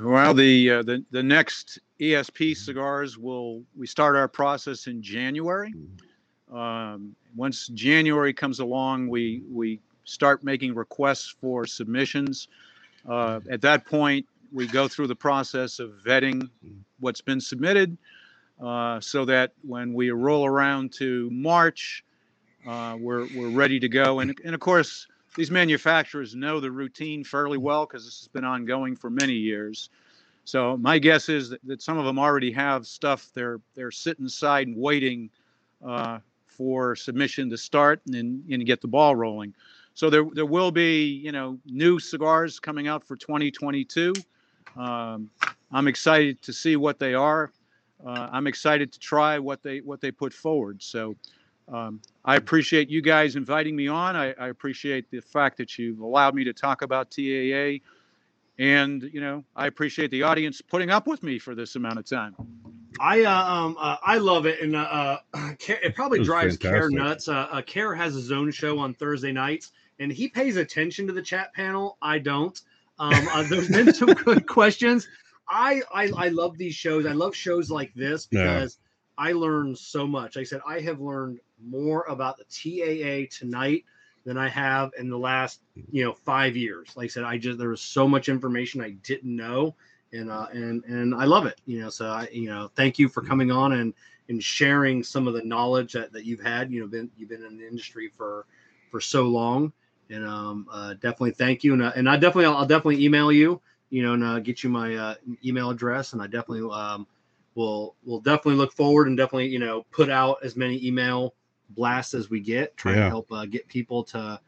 Well, the uh, the the next ESP cigars will we start our process in January. Um, once January comes along, we we start making requests for submissions. Uh, at that point, we go through the process of vetting what's been submitted, uh, so that when we roll around to March, uh, we're we're ready to go. And and of course these manufacturers know the routine fairly well because this has been ongoing for many years. So my guess is that, that some of them already have stuff they're they're sitting aside and waiting uh, for submission to start and, and get the ball rolling. So there there will be you know new cigars coming out for 2022. Um, I'm excited to see what they are. Uh, I'm excited to try what they what they put forward. So um, I appreciate you guys inviting me on. I, I, appreciate the fact that you've allowed me to talk about TAA, and you know I appreciate the audience putting up with me for this amount of time. I uh, um uh, I love it, and uh, uh it probably it drives Kerr nuts. Uh, uh, Kerr has his own show on Thursday nights, and he pays attention to the chat panel. I don't. Um, uh, there's been some good questions. I, I I love these shows. I love shows like this because yeah. I learn so much. Like I said, I have learned more about the TAA tonight than I have in the last, you know, five years. Like I said, I just there was so much information I didn't know, and uh, and and I love it. You know, so I, you know, thank you for coming on and and sharing some of the knowledge that, that you've had. You know, been you've been in the industry for for so long, and um, uh, definitely thank you. And uh, and I definitely I'll, I'll definitely email you. You know, and uh, get you my uh, email address, and I definitely um, will will definitely look forward and definitely you know put out as many email blasts as we get, trying yeah. to help uh, get people to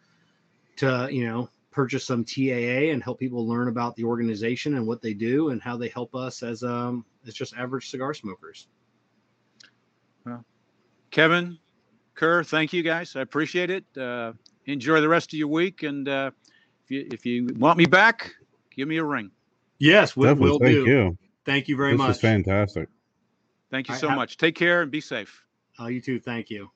to you know purchase some TAA and help people learn about the organization and what they do and how they help us as um as just average cigar smokers. Well, Kevin, Kerr, thank you guys. I appreciate it. Uh, enjoy the rest of your week, and uh, if you if you want me back, give me a ring. Yes, we, Definitely. will Thank do. you. Thank you very This much. was fantastic. Thank you I so much. Take care and be safe. Oh, you too. Thank you.